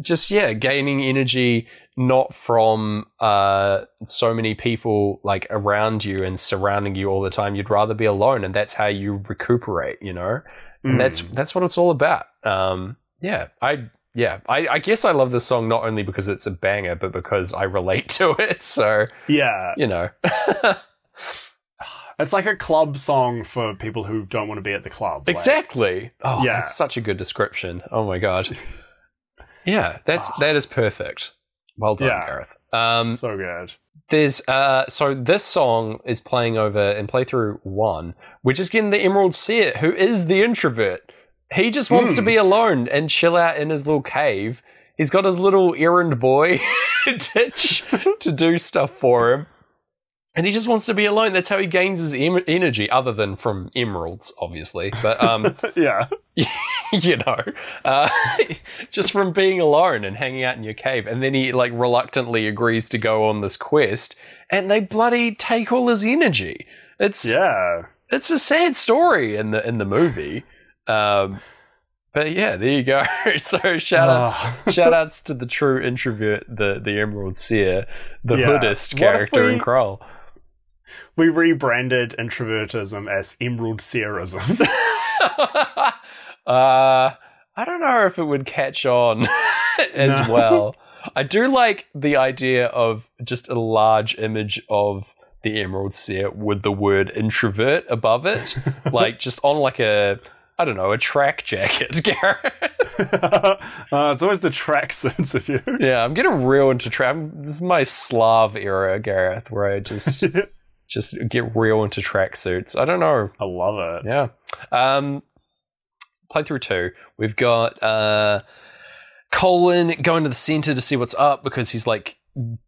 S2: just yeah, gaining energy not from uh, so many people like around you and surrounding you all the time. You'd rather be alone, and that's how you recuperate. You know, and that's
S1: Mm.
S2: that's what it's all about. Um, yeah, I yeah, I, I guess I love this song not only because it's a banger, but because I relate to it. So
S1: yeah.
S2: you know,
S1: It's like a club song for people who don't want to be at the club. Like,
S2: Exactly. Oh,
S1: Yeah.
S2: that's such a good description. Oh my god. Yeah, that's
S1: Ah.
S2: that is perfect. Well done,
S1: Yeah.
S2: Gareth. Um,
S1: so good.
S2: there's uh, so this song is playing over in playthrough one. We're just getting the Emerald Seer, who is the introvert. He just wants to
S1: Hmm.
S2: be alone and chill out in his little cave. He's got his little errand boy Titch to do stuff for him. And he just wants to be alone. That's how he gains his em- energy, other than from emeralds, obviously. But um,
S1: yeah.
S2: you know, uh, just from being alone and hanging out in your cave. And then he like reluctantly agrees to go on this quest, and they bloody take all his energy. It's
S1: Yeah.
S2: it's a sad story in the in the movie. Um, but yeah, there you go. so shout outs
S1: Ah.
S2: shout outs to the true introvert, the the Emerald Seer, the
S1: Yeah.
S2: Buddhist character in
S1: we-
S2: Krull.
S1: We rebranded introvertism as Emerald Seerism.
S2: uh, I don't know if it would catch on as
S1: No.
S2: well. I do like the idea of just a large image of the Emerald Seer with the word introvert above it, like just on like a I don't know a track jacket. Garrett.
S1: uh, it's always the track sense of you.
S2: yeah, I'm getting real into track. This is my Slav era, Gareth, where I just just get real into tracksuits. I don't know.
S1: I love it.
S2: Yeah. Um, playthrough two, we've got uh, Colwyn going to the center to see what's up because he's like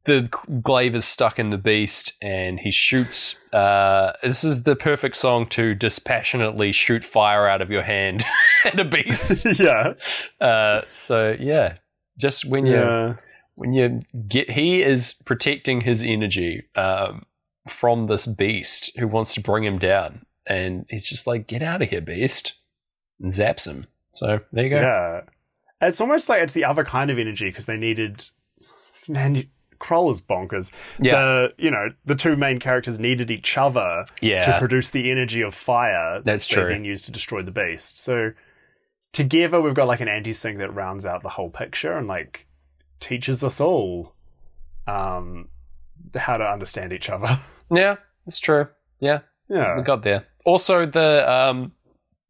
S2: the glaive is stuck in the beast and he shoots. Uh, this is the perfect song to dispassionately shoot fire out of your hand at a beast.
S1: yeah.
S2: Uh, so yeah, just when you
S1: Yeah.
S2: when you get he is protecting his energy um, from this beast who wants to bring him down and he's just like get out of here beast and zaps him so there you go
S1: Yeah. It's almost like it's the other kind of energy because they needed. Man, you, Krull is bonkers.
S2: yeah
S1: The, you know, the two main characters needed each other
S2: yeah.
S1: to produce the energy of fire
S2: That's true.
S1: then used to destroy the beast. So together we've got like an anti sync that rounds out the whole picture and like teaches us all um how to understand each other.
S2: yeah it's true yeah
S1: yeah.
S2: we got there also the um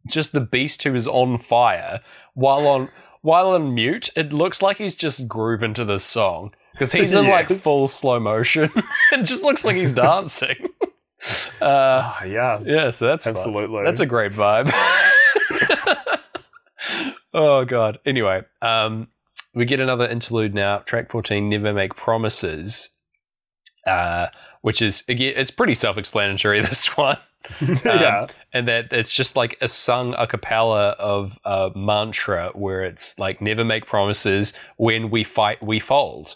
S2: just the beast who is on fire while on while on mute it looks like he's just grooving to this song because he's in like full slow motion it just looks like he's dancing uh
S1: Ah, yes.
S2: Yeah, so that's fun.
S1: Absolutely.
S2: That's a great vibe. oh god. Anyway, um, we get another interlude now. Track fourteen, "Never Make Promises," uh, which is again, it's pretty self-explanatory. This one,
S1: yeah.
S2: and that it's just like a sung a cappella of a mantra where it's like, "Never make promises. When we fight, we fold."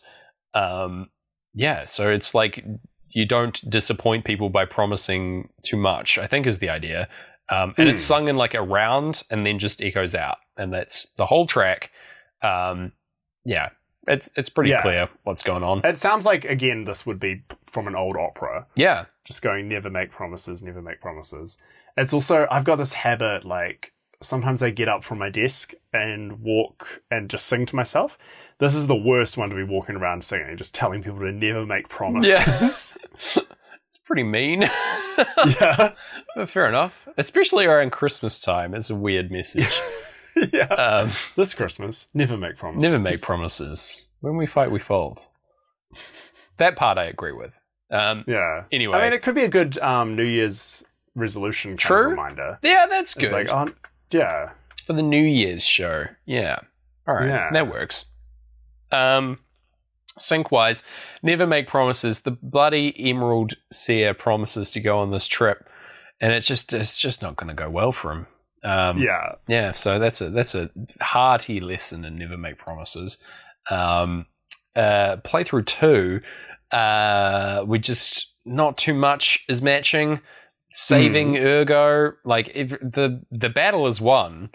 S2: Um, yeah, so it's like you don't disappoint people by promising too much. I think is the idea, um, and it's sung in like a round and then just echoes out, and that's the whole track. Um, yeah, it's it's pretty
S1: Yeah.
S2: clear what's going on.
S1: It sounds like again this would be from an old opera.
S2: Yeah,
S1: just going never make promises, never make promises. It's also I've got this habit like sometimes I get up from my desk and walk and just sing to myself. This is the worst one to be walking around singing, just telling people to never make promises.
S2: Yeah. it's pretty mean.
S1: yeah.
S2: But fair enough. Especially around Christmas time, it's a weird message.
S1: yeah.
S2: um,
S1: This Christmas, never make promises.
S2: never make promises. When we fight, we fold. That part I agree with. Um,
S1: Yeah.
S2: anyway,
S1: I mean, it could be a good um, New Year's resolution kind
S2: True.
S1: of reminder.
S2: yeah, that's good
S1: It's like, oh, yeah.
S2: for the New Year's show. Yeah, all right,
S1: Yeah.
S2: that works. Um, sync wise, never make promises. The bloody Emerald Seer promises to go on this trip, and it's just it's just not going to go well for him. Um,
S1: yeah.
S2: Yeah, so that's a that's a hearty lesson and never make promises. Um, uh, playthrough two, uh, we just not too much is matching. Saving Ergo, like if the the battle is won.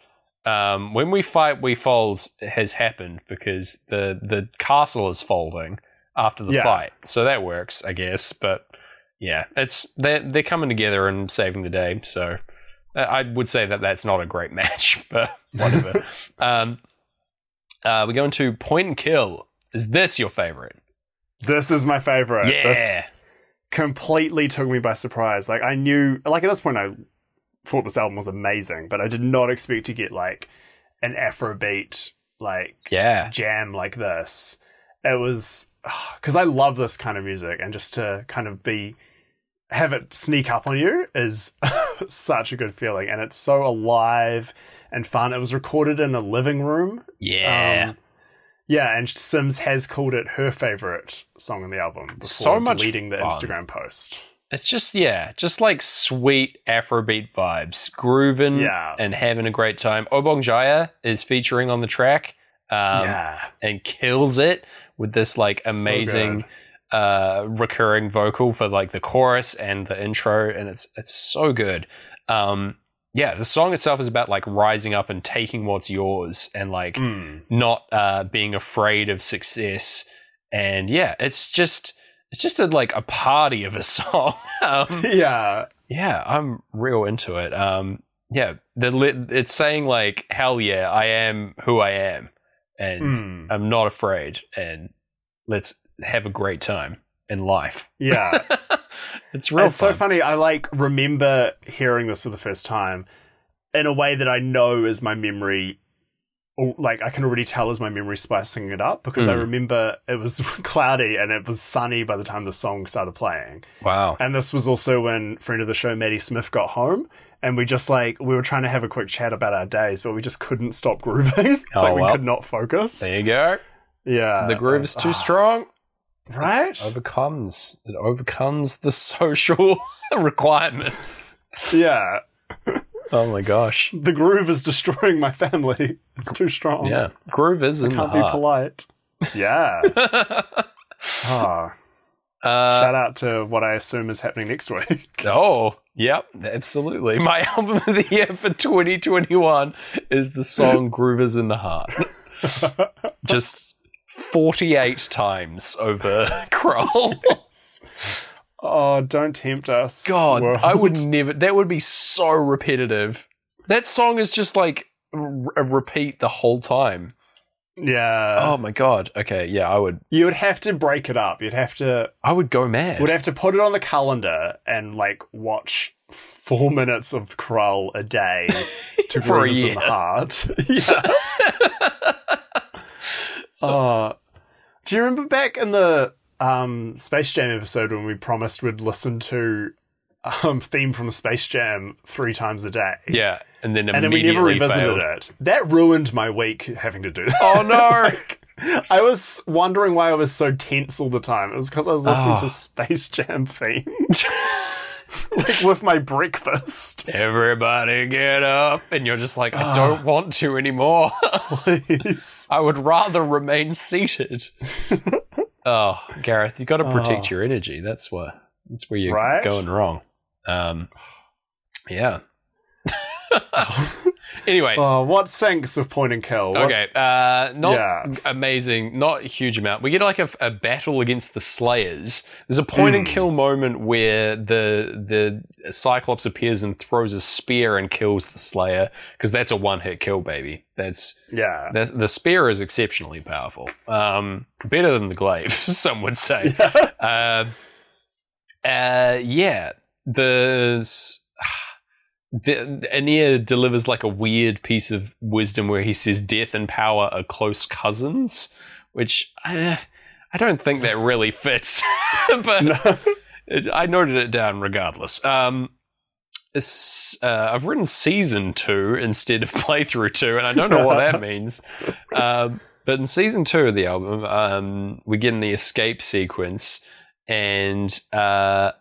S2: Um, when we fight, we fold has happened because the the castle is folding after the
S1: Yeah.
S2: fight, so that works, I guess. But yeah, it's they're they're coming together and saving the day. So I would say that that's not a great match, but whatever. um, uh, we go into point and kill. Is this your favorite?
S1: This is my favorite.
S2: Yeah.
S1: This completely took me by surprise. Like I knew, like at this point, I thought this album was amazing, but I did not expect to get like an Afrobeat like
S2: Yeah.
S1: jam like this. It was because I love this kind of music, and just to kind of be have it sneak up on you is such a good feeling, and it's so alive and fun. It was recorded in a living room.
S2: Yeah.
S1: Um, yeah, and Simz has called it her favorite song on the album
S2: So much
S1: deleting the
S2: fun.
S1: Instagram post.
S2: It's just yeah, just like sweet Afrobeat vibes, grooving
S1: Yeah.
S2: and having a great time. Obongjayar is featuring on the track, um,
S1: yeah,
S2: and kills it with this like
S1: So
S2: amazing uh, recurring vocal for like the chorus and the intro, and it's it's so good. Um, yeah, the song itself is about like rising up and taking what's yours, and like
S1: Mm.
S2: not uh, being afraid of success. And yeah, it's just it's just a, like a party of a song. um,
S1: yeah,
S2: yeah, I'm real into it. Um, yeah, the li- it's saying like hell yeah, I am who I am, and
S1: Mm.
S2: I'm not afraid, and let's have a great time in life.
S1: yeah.
S2: it's real
S1: it's so funny. I like remember hearing this for the first time in a way that I know is my memory. or, Like I can already tell is my memory spicing it up because I
S2: Mm.
S1: remember it was cloudy and it was sunny by the time the song started playing.
S2: Wow.
S1: And this was also when friend of the show Maddie Smith got home, and we just like we were trying to have a quick chat about our days, but we just couldn't stop grooving.
S2: Oh,
S1: like we
S2: well.
S1: could not focus.
S2: There you go.
S1: Yeah,
S2: the groove is too
S1: Ah,
S2: strong.
S1: Right?
S2: Overcomes it overcomes the social requirements.
S1: Yeah,
S2: Oh my gosh.
S1: the groove is destroying my family. It's too strong.
S2: Yeah, groove is
S1: I
S2: in the
S1: can't be
S2: heart.
S1: polite. Yeah. Ah,
S2: uh,
S1: shout out to what I assume is happening next week.
S2: Oh, yep, absolutely. My album of the year for 2021 is the song Groovers in the Heart. Just 48 times over Krull.
S1: oh, don't tempt us.
S2: God,
S1: world.
S2: I would never, that would be so repetitive. That song is just like a repeat the whole time.
S1: Yeah.
S2: Oh my God. Okay, yeah, I would,
S1: You would have to break it up. You'd have to
S2: I would go mad.
S1: would have to put it on the calendar and like watch four minutes of Krull a day to
S2: For a year.
S1: the Heart. yeah. Oh, do you remember back in the um, Space Jam episode when we promised we'd listen to um, theme from Space Jam three times a day?
S2: yeah, and then
S1: And then we never revisited
S2: failed.
S1: it. That ruined my week having to do that.
S2: Oh no!
S1: I was wondering why I was so tense all the time. It was because I was listening
S2: Ah.
S1: to Space Jam theme, like with my breakfast.
S2: Everybody get up, and you're just like, I
S1: Ah.
S2: don't want to anymore.
S1: Please.
S2: I would rather remain seated. oh, Gareth, you've got to protect
S1: Oh.
S2: your energy. That's what. That's where you're
S1: Right?
S2: going wrong. Um, yeah. Anyway,
S1: Oh, what syncs of point and kill? What-
S2: okay. Uh, not
S1: Yeah.
S2: amazing. Not a huge amount. We get like a, a battle against the Slayers. There's a point and
S1: Mm.
S2: kill moment where the the Cyclops appears and throws a spear and kills the Slayer because that's a one hit kill, baby. That's
S1: Yeah.
S2: the, the spear is exceptionally powerful. Um, better than the glaive, some would say. Uh, uh, yeah, the, Aeneas delivers like a weird piece of wisdom where he says death and power are close cousins, which I, I don't think that really fits, but
S1: No.
S2: it, I noted it down regardless. Um, uh, I've written season two instead of playthrough two, and I don't know what that means. Um, but in season two of the album, um, we get in the escape sequence, and uh,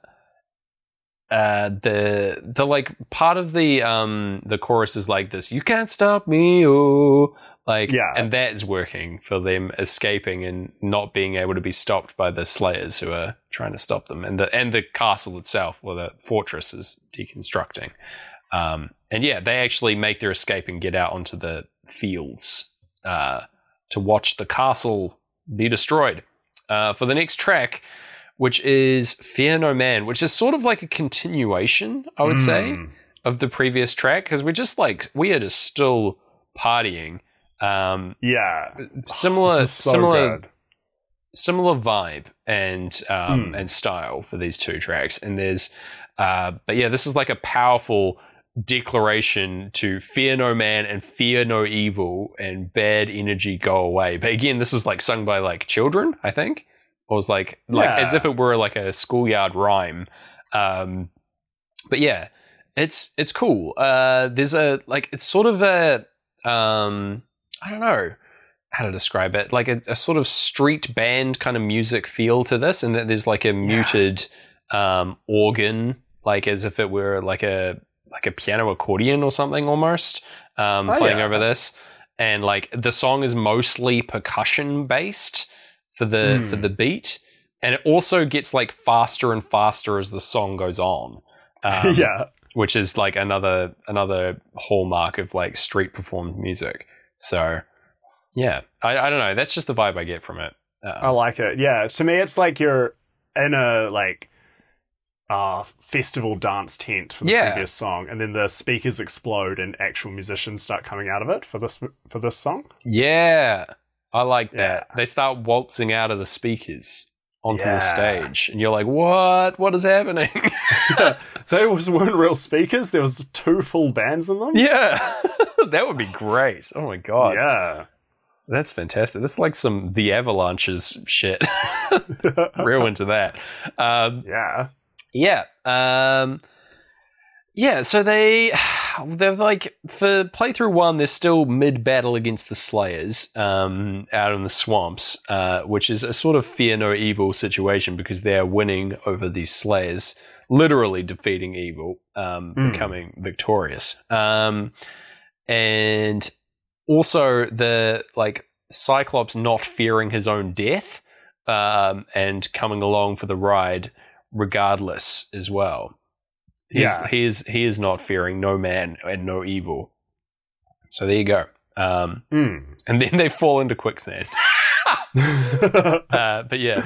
S2: uh, the the like part of the um the chorus is like this: "You can't stop me, oh." Like,
S1: Yeah.
S2: and that is working for them escaping and not being able to be stopped by the Slayers who are trying to stop them, and the and the castle itself, or the fortress, is deconstructing. Um, and yeah, they actually make their escape and get out onto the fields uh, to watch the castle be destroyed. Uh, for the next track, which is Fear No Man, which is sort of like a continuation, I would say,
S1: Mm.
S2: of the previous track because we're just like we are just still partying. Um,
S1: Yeah.
S2: similar,
S1: so
S2: similar,
S1: good.
S2: similar vibe and um,
S1: Hmm.
S2: and style for these two tracks. And there's, uh, but yeah, this is like a powerful declaration to fear no man and fear no evil and bad energy go away. But again, this is like sung by like children, I think, or was like like
S1: Yeah.
S2: as if it were like a schoolyard rhyme. Um, but yeah, it's it's cool. Uh, there's a like it's sort of a um, I don't know how to describe it, like a, a sort of street band kind of music feel to this, and that there's like a muted um, organ, like as if it were like a like a piano accordion or something almost um,
S1: Oh,
S2: playing
S1: yeah.
S2: over this, and like the song is mostly percussion based for the
S1: Hmm.
S2: for the beat, and it also gets like faster and faster as the song goes on. Um,
S1: yeah.
S2: which is like another another hallmark of like street performed music. So yeah, I, I don't know. That's just the vibe I get from it.
S1: I
S2: Um,
S1: like it. Yeah. To me, it's like you're in a like uh festival dance tent for the
S2: Yeah.
S1: previous song, and then the speakers explode and actual musicians start coming out of it for this for this song.
S2: yeah, I like that.
S1: Yeah.
S2: They start waltzing out of the speakers onto
S1: Yeah.
S2: the stage, and you're like, "What? What is happening?"
S1: they was weren't real speakers. There was two full bands in them.
S2: yeah, that would be great. Oh my god,
S1: Yeah.
S2: that's fantastic. That's like some the Avalanches shit. Real into that. Um,
S1: yeah.
S2: Yeah. Um yeah, so they they're like for playthrough one, they're still mid battle against the Slayers, um, out in the swamps, uh, which is a sort of fear no evil situation because they're winning over these Slayers, literally defeating evil, um,
S1: Mm.
S2: becoming victorious. Um and also the like Cyclops not fearing his own death, um, and coming along for the ride regardless as well. He's,
S1: Yeah.
S2: he is he is not fearing no man and no evil. So there you go. Um,
S1: Mm.
S2: and then they fall into quicksand. Uh, but yeah,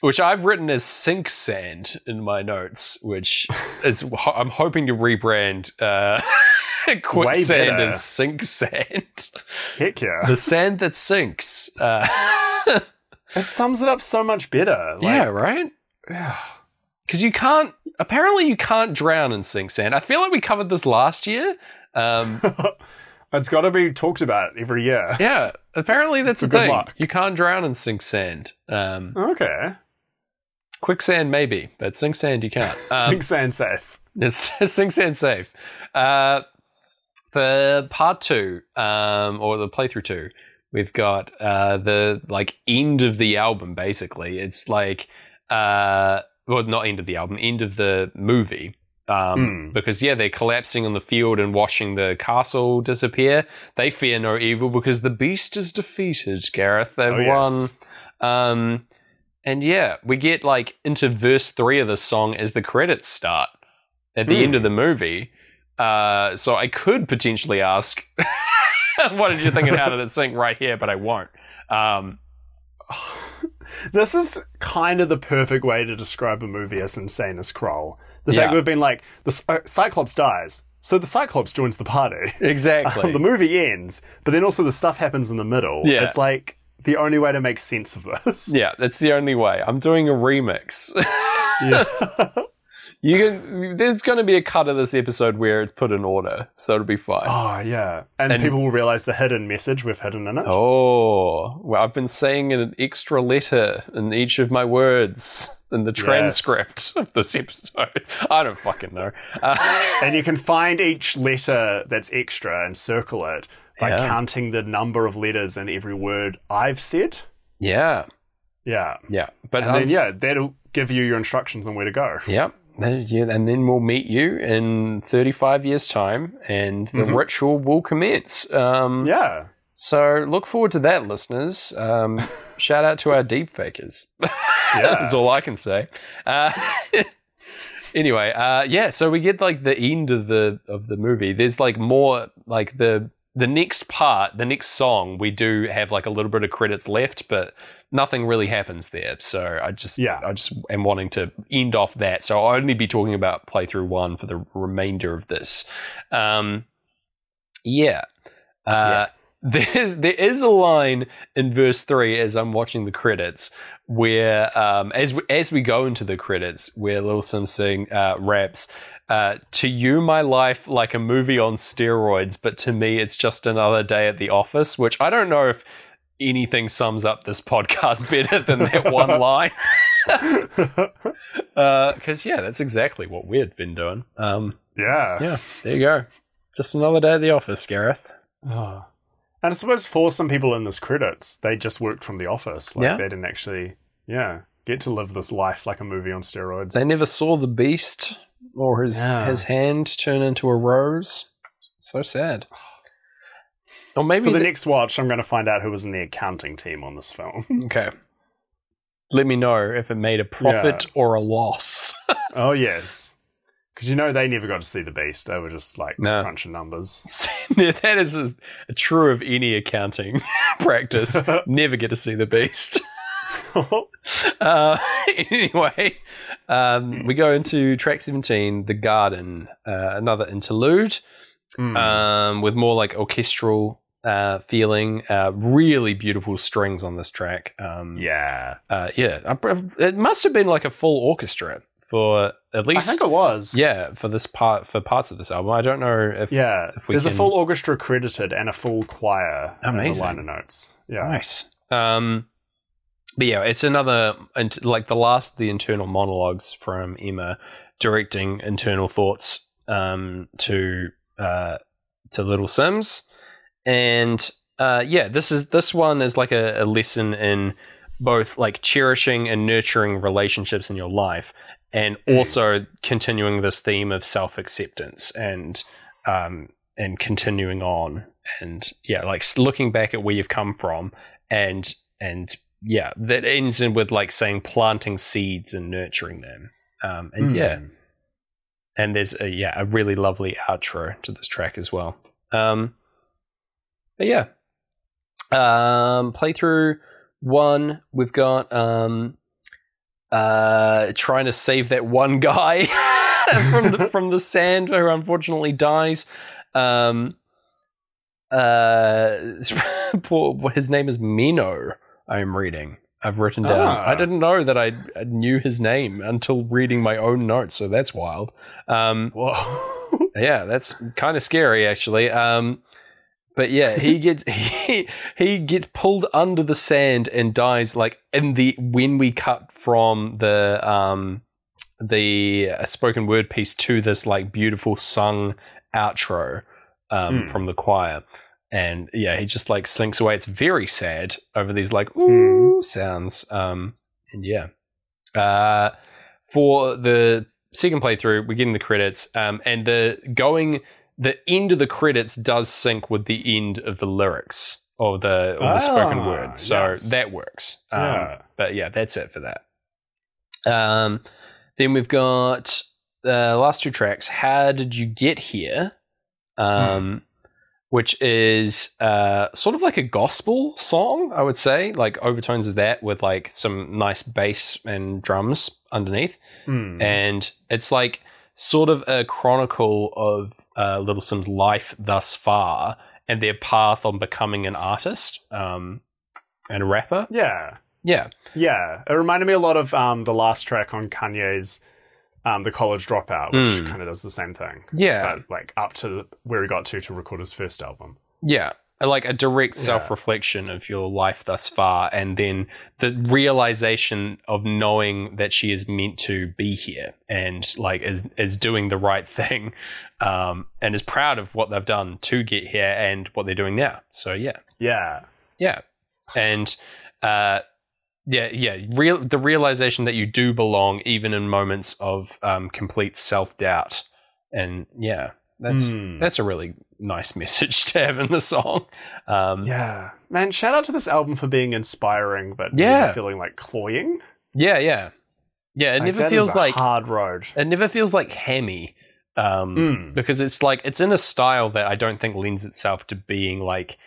S2: which I've written as sink sand in my notes, which is I'm hoping to rebrand uh, quicksand as sink sand,
S1: Heck yeah.
S2: the sand that sinks. Uh,
S1: It sums it up so much better. Like,
S2: yeah, right. Because you can't. Apparently, you can't drown in sink sand. I feel like we covered this last year. Um,
S1: it's got to be talked about every year.
S2: yeah, apparently that's the thing.
S1: luck.
S2: You can't drown in sink sand. Um,
S1: Okay.
S2: quicksand maybe, but sink sand you can't. Um,
S1: Sink sand safe.
S2: It's Sing Sand safe. Uh, for part two, um, or the playthrough two, we've got uh, the like end of the album. Basically, it's like uh, well, not end of the album, end of the movie. Um,
S1: Mm.
S2: Because yeah, they're collapsing on the field and watching the castle disappear. They fear no evil because the beast is defeated. Gareth, they've
S1: Oh,
S2: won.
S1: yes.
S2: Um, and yeah, we get like into verse three of the song as the credits start at the
S1: Hmm.
S2: end of the movie. Uh, so I could potentially ask, what did you think and how did it sync right here? But I won't. Um,
S1: This is kind of the perfect way to describe a movie as insane as Krull. The
S2: Yeah.
S1: fact we've been like, the uh, Cyclops dies, so the Cyclops joins the party.
S2: exactly.
S1: the movie ends, but then also the stuff happens in the middle.
S2: Yeah.
S1: It's like the only way to make sense of this.
S2: yeah, that's the only way. I'm doing a remix.
S1: Yeah.
S2: you can. There's going to be a cut of this episode where it's put in order, so it'll be fine.
S1: oh, yeah. And,
S2: And-
S1: people will realize the hidden message we've hidden in it.
S2: Oh, well, I've been saying an extra letter in each of my words in the transcript of this episode. I don't fucking know. Uh,
S1: And you can find each letter that's extra and circle it by
S2: Yeah.
S1: counting the number of letters in every word I've said.
S2: yeah,
S1: Yeah.
S2: yeah, but
S1: And then, yeah, that'll give you your instructions on where to go.
S2: Yep. Then- yeah, And then we'll meet you in 35 years' time and the
S1: Mhm.
S2: ritual will commence. Um,
S1: Yeah.
S2: So look forward to that, listeners. Um, shout out to our deep fakers.
S1: Yeah.
S2: That's all I can say. Uh, anyway, uh, yeah. So we get like the end of the of the movie. There's like more like the the next part, the next song. We do have like a little bit of credits left, but nothing really happens there. So I just
S1: Yeah.
S2: I just am wanting to end off that. So I'll only be talking about playthrough one for the remainder of this. Um, yeah. Uh, There's there is a line in verse three as I'm watching the credits where um, as we, as we go into the credits where Little Simz sing uh, raps uh, to you my life like a movie on steroids but to me it's just another day at the office which I don't know if anything sums up this podcast better than that one line uh, because yeah that's exactly what we've been doing um,
S1: yeah.
S2: yeah there you go just another day at the office Gareth
S1: Oh. And I suppose for some people in this credits, they just worked from the office. Like
S2: Yeah.
S1: they didn't actually, yeah, get to live this life like a movie on steroids.
S2: They never saw the beast or his
S1: Yeah.
S2: his hand turn into a rose. So sad. Ah. Or maybe
S1: for the
S2: the-
S1: next watch, I'm going to find out who was in the accounting team on this film.
S2: okay. Let me know if it made a profit or a loss.
S1: oh yes, because you know they never got to see the beast. They were just like
S2: No.
S1: crunching numbers.
S2: that is a, a true of any accounting practice. Never get to see the beast. Uh, anyway, um, we go into track 17, The Garden, uh, another interlude.
S1: Mm.
S2: um, with more like orchestral uh, feeling. Uh, really beautiful strings on this track. Um,
S1: yeah,
S2: uh, yeah. It must have been like a full orchestra for at least.
S1: I think it was.
S2: yeah, for this part for parts of this album. I don't know if
S1: yeah.
S2: if we
S1: There's
S2: can-
S1: a full orchestra credited and a full choir. in the liner notes. Yeah.
S2: nice. Um, but yeah, it's another like the last of the internal monologues from Emma directing internal thoughts um, to uh, to Little Simz, and uh, yeah, this is this one is like a, a lesson in both like cherishing and nurturing relationships in your life, and
S1: Mm.
S2: also continuing this theme of self acceptance and um, and continuing on, and yeah, like looking back at where you've come from, and and yeah, that ends in with like saying planting seeds and nurturing them, um, and
S1: Mm.
S2: yeah, and there's a yeah a really lovely outro to this track as well. Um, but yeah, um, playthrough one we've got um, uh, trying to save that one guy from the, from the sand who unfortunately dies. Um, uh, poor, his name is Mino. I'm reading. I've written down.
S1: Ah.
S2: I didn't know that I, I knew his name until reading my own notes, so that's wild. Um,
S1: Whoa.
S2: yeah, that's kind of scary actually. Um, but yeah, he gets he, he gets pulled under the sand and dies like in the when we cut from the um the uh, spoken word piece to this like beautiful sung outro um
S1: Mm.
S2: from the choir. And yeah, he just like sinks away. It's very sad over these like ooh sounds. Um and yeah. Uh for the second playthrough, we're getting the credits, um, and the going the end of the credits does sync with the end of the lyrics. or the or the spoken
S1: Ah,
S2: word. So
S1: yes.
S2: that works. Um,
S1: Yeah.
S2: But yeah, that's it for that. Um, then we've got the last two tracks. How did you get here? Um, which is uh, sort of like a gospel song, I would say, like overtones of that with like some nice bass and drums underneath
S1: Hmm.
S2: and it's like sort of a chronicle of uh, Little Simz's life thus far and their path on becoming an artist um, and a rapper.
S1: yeah.
S2: Yeah,
S1: Yeah, it reminded me a lot of um, the last track on Kanye's um, "The College Dropout," which
S2: Mm.
S1: kind of does the same thing.
S2: yeah,
S1: but like up to where he got to to record his first album.
S2: yeah. Like a direct
S1: Yeah.
S2: self reflection of your life thus far, and then the realization of knowing that she is meant to be here and like is is doing the right thing, um, and is proud of what they've done to get here and what they're doing now. So yeah,
S1: Yeah,
S2: Yeah, and uh, yeah, yeah, real the realization that you do belong, even in moments of um, complete self doubt, and yeah, that's
S1: Mm.
S2: that's a really nice message to have in the song. Um, yeah.
S1: yeah, man! Shout out to this album for being inspiring, but
S2: Yeah.
S1: feeling like cloying.
S2: yeah, yeah, yeah. It
S1: Like,
S2: never feels like
S1: hard road.
S2: it never feels like hammy. Um,
S1: Mm.
S2: because it's like it's in a style that I don't think lends itself to being like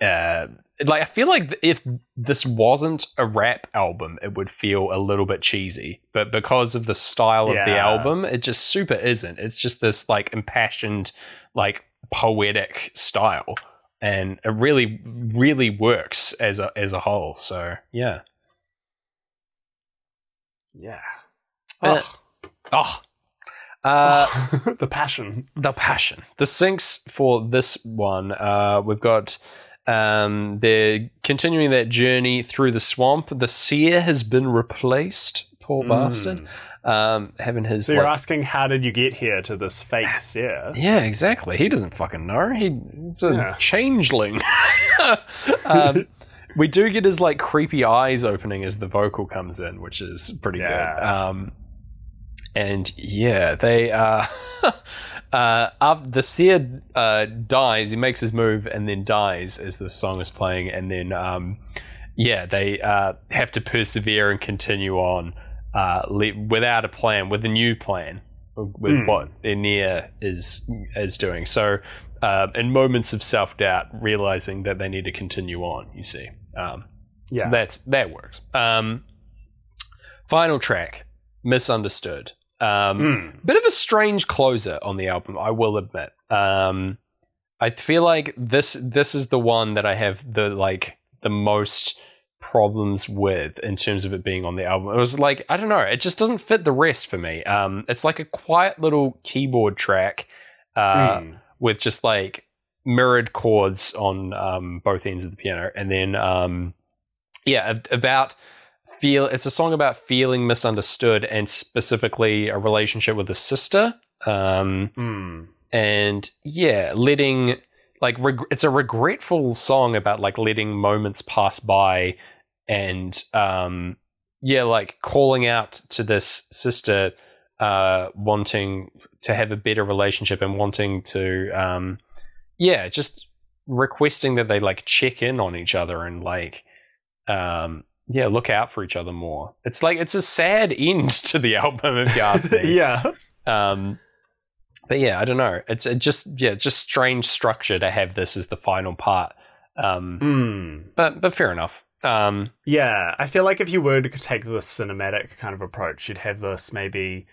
S2: uh like I feel like if this wasn't a rap album it would feel a little bit cheesy but because of the style of the album it just super isn't it's just this like impassioned like poetic style and it really really works as a as a whole so yeah
S1: Yeah.
S2: Uh, oh uh
S1: the passion.
S2: the passion. The syncs for this one, uh, we've got um, they're continuing that journey through the swamp. The seer has been replaced. Poor bastard. Um, having his.
S1: So you're
S2: like-
S1: asking, how did you get here to this fake seer?
S2: yeah, exactly. He doesn't fucking know. He, he's a
S1: Yeah.
S2: changeling. um, we do get his like creepy eyes opening as the vocal comes in, which is pretty good. Um, and yeah, they uh, uh, af- the seer uh, dies. He makes his move and then dies as the song is playing, and then um, yeah, they uh, have to persevere and continue on uh, without a plan, with a new plan, with
S1: Mm.
S2: what Enia is is doing. So, uh, in moments of self doubt, realizing that they need to continue on. You see, um, so that's that works. Um, final track, misunderstood. Um,
S1: Mm.
S2: bit of a strange closer on the album, I will admit. Um, I feel like this this is the one that I have the like the most problems with in terms of it being on the album. It was like I don't know, it just doesn't fit the rest for me. Um, it's like a quiet little keyboard track uh,
S1: Mm.
S2: with just like mirrored chords on um, both ends of the piano, and then um, yeah, about feel. It's a song about feeling misunderstood, and specifically a relationship with a sister. Um,
S1: Mm.
S2: and yeah, letting like reg- it's a regretful song about like letting moments pass by, and um, yeah, like calling out to this sister, uh, wanting to have a better relationship and wanting to, um, yeah, just requesting that they like check in on each other and like, um, yeah, look out for each other more. It's like it's a sad end to the album, if you ask me.
S1: yeah.
S2: Um, but yeah, I don't know. It's it just yeah, just strange structure to have this as the final part. Um,
S1: Mm.
S2: but but fair enough. Um,
S1: Yeah, I feel like if you were to take the cinematic kind of approach, you'd have this maybe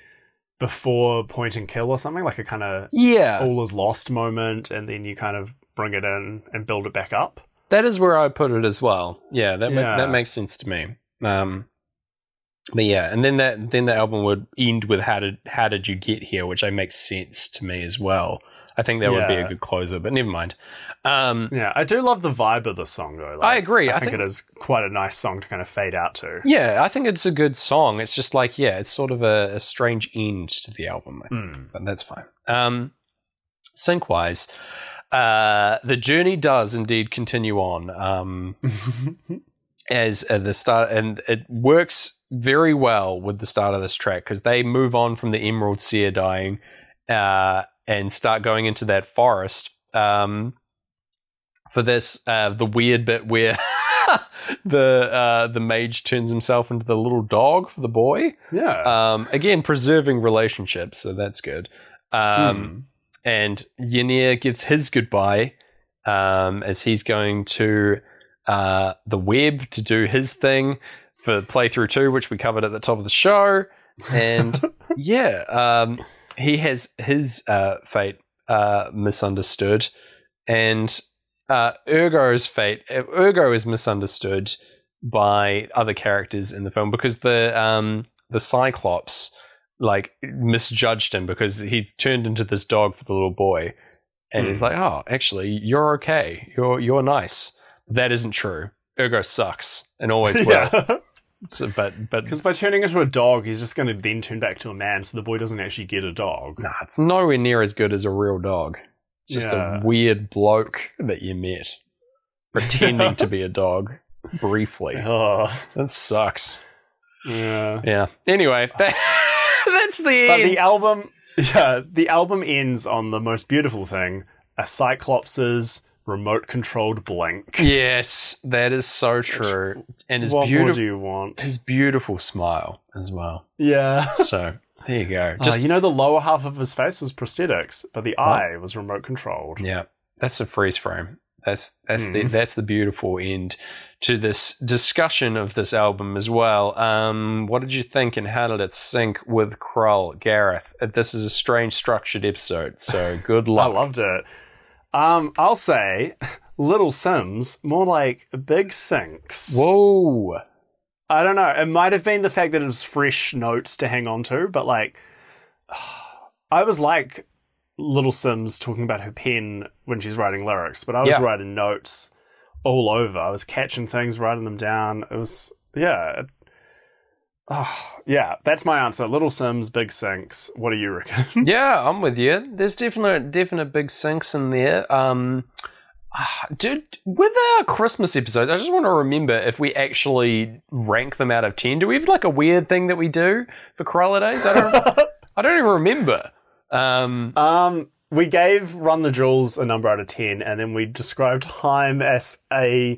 S1: before point and kill or something, like a kind of
S2: yeah,
S1: all is lost moment, and then you kind of bring it in and build it back up.
S2: that is where I put it as well. Yeah, that ma- that makes sense to me. Um, but yeah, and then that then the album would end with how did how did you get here, which I makes sense to me as well. I think that would be a good closer, but never mind. Um,
S1: Yeah, I do love the vibe of the song though.
S2: I agree.
S1: I,
S2: I
S1: think,
S2: think-
S1: it is quite a nice song to kind of fade out to.
S2: yeah, I think it's a good song. It's just like yeah, it's sort of a, a strange end to the album.
S1: Mm.
S2: but that's fine. Um, sync wise, uh, the journey does indeed continue on um, as uh, the start, and it works very well with the start of this track because they move on from the Emerald Seer dying uh, and start going into that forest. Um, for this uh, the weird bit where the uh, the mage turns himself into the little dog for the boy.
S1: Yeah.
S2: Um, again, preserving relationships, so that's good. Um, And Ynyr gives his goodbye um, as he's going to uh, the web to do his thing for playthrough two, which we covered at the top of the show. And yeah, um, he has his uh, fate uh, misunderstood, and uh, Ergo's fate. Ergo is misunderstood by other characters in the film because the um, the Cyclops like misjudged him because he's turned into this dog for the little boy, and he's
S1: Hmm.
S2: like, "Oh, actually, you're okay. You're you're nice." That isn't true. Ergo sucks and always will.
S1: yeah.
S2: So, but but
S1: Because by turning into a dog, he's just going to then turn back to a man, so the boy doesn't actually get a dog.
S2: Nah, it's nowhere near as good as a real dog. It's just
S1: Yeah.
S2: a weird bloke that you met pretending to be a dog briefly.
S1: Oh,
S2: That sucks.
S1: yeah.
S2: Yeah. Anyway, that, that's the
S1: But
S2: end.
S1: the album, yeah, the album ends on the most beautiful thing: a Cyclops's remote-controlled blink.
S2: yes, that is so true. And his
S1: what more do
S2: beautiful
S1: you want?
S2: his beautiful smile as well.
S1: Yeah.
S2: So there you go.
S1: Just
S2: Just
S1: you know, the lower half of his face was prosthetics, but the eye was remote-controlled.
S2: Yeah, that's a freeze frame. That's that's the
S1: Mm.
S2: that's the beautiful end to this discussion of this album as well. Um, what did you think, and how did it sync with Krull, Gareth? Uh, This is a strange structured episode, so good luck.
S1: I loved it. Um, I'll say, Little Simz, more like Big Sinks.
S2: Whoa!
S1: I don't know. It might have been the fact that it was fresh notes to hang on to, but like, I was like Little Simz talking about her pen when she's writing lyrics, but I was
S2: Yeah.
S1: writing notes all over. I was catching things, writing them down. It was, yeah. Oh, yeah, that's my answer. Little Simz, Big Sinks. What do you reckon?
S2: yeah, I'm with you. There's definite definite big sinks in there. Um, ah, dude, with our Christmas episodes, I just want to remember if we actually rank them out of ten. Do we have like a weird thing that we do for Holidays? I don't. I don't even remember. Um,
S1: Um, we gave Run the Jewels a number out of ten, and then we described time as a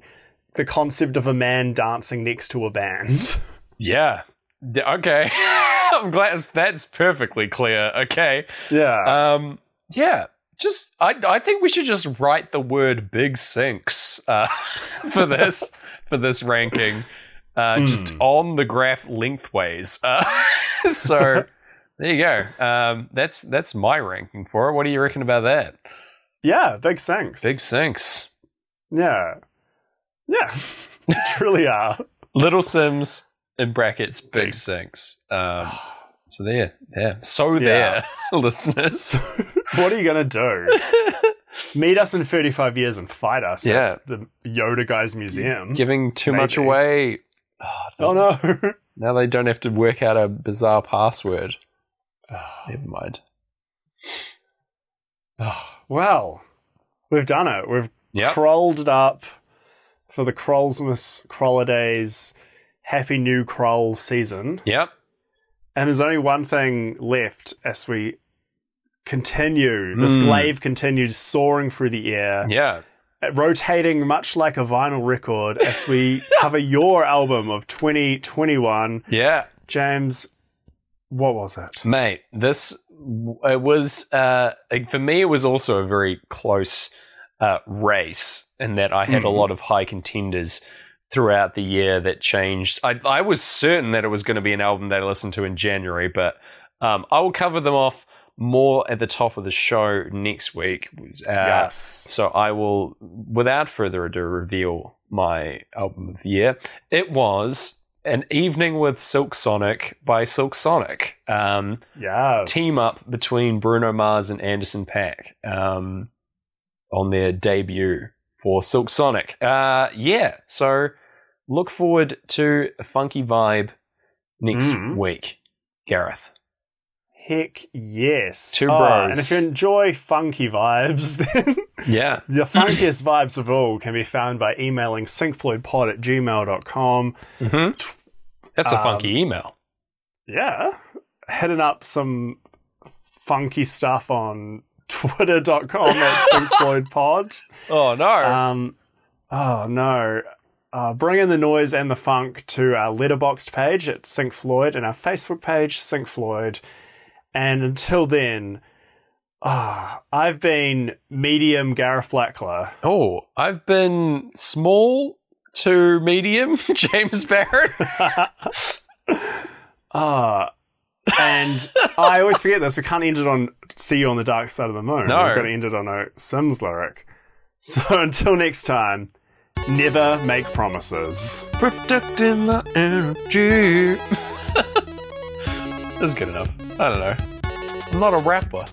S1: the concept of a man dancing next to a band.
S2: yeah. Okay. I'm glad that's perfectly clear. Okay.
S1: yeah,
S2: Um, yeah. Just, I, I think we should just write the word "big sinks" uh, for this for this ranking, uh, just
S1: Hmm.
S2: on the graph lengthways. Uh, so there you go. Um, that's that's my ranking for it. What do you reckon about that?
S1: yeah, big sinks.
S2: Big sinks.
S1: yeah, yeah, truly are.
S2: Little Simz in brackets, big
S1: Big.
S2: sinks. Um, so there, there. So
S1: Yeah.
S2: there, listeners.
S1: what are you gonna do? Meet us in thirty-five years and fight us
S2: Yeah.
S1: at the Yoda Guys Museum.
S2: Giving too much away. Oh,
S1: oh no.
S2: Now they don't have to work out a bizarre password. Never mind.
S1: well, we've done it. We've
S2: Yep.
S1: crawled it up for the Krullsmas Krullidays Happy New Krull season.
S2: Yep.
S1: And there's only one thing left as we continue. This
S2: Mm.
S1: glaive continues soaring through the air,
S2: Yeah.
S1: rotating much like a vinyl record as we cover your album of 2021.
S2: Yeah.
S1: James, what was it?
S2: Mate, this it was uh for me it was also a very close uh race in that I had a
S1: Mm.
S2: lot of high contenders throughout the year that changed. I I was certain that it was going to be an album that I listened to in January, but um I will cover them off more at the top of the show next week. Uh,
S1: yes.
S2: So I will, without further ado, reveal my album of the year. It was An Evening with Silk Sonic by Silk Sonic. Um,
S1: Yes.
S2: team up between Bruno Mars and Anderson .Paak um, on their debut for Silk Sonic. Uh, yeah, so look forward to a funky vibe next
S1: Mm.
S2: week, Gareth.
S1: Heck yes.
S2: Two
S1: Oh,
S2: bros.
S1: and if you enjoy funky vibes, then
S2: Yeah.
S1: the funkiest vibes of all can be found by emailing syncfloydpod at gmail.com.
S2: hmm That's a
S1: Um,
S2: funky email.
S1: Yeah. Hitting up some funky stuff on twitter.com at syncfloydpod.
S2: Oh no.
S1: Um, oh no. Uh, bring in the noise and the funk to our Letterboxd page at Sync Floyd and our Facebook page, Sync Floyd. And until then, ah, I've been medium Gareth Blackler.
S2: oh, I've been small to medium, James Barrett.
S1: Ah, and I always forget this. We can't end it on "See You on the Dark Side of the Moon."
S2: No.
S1: We've got to end it on a Simz lyric. So until next time, never make promises.
S2: Protecting the energy. That's good enough. I don't know. I'm not a rapper.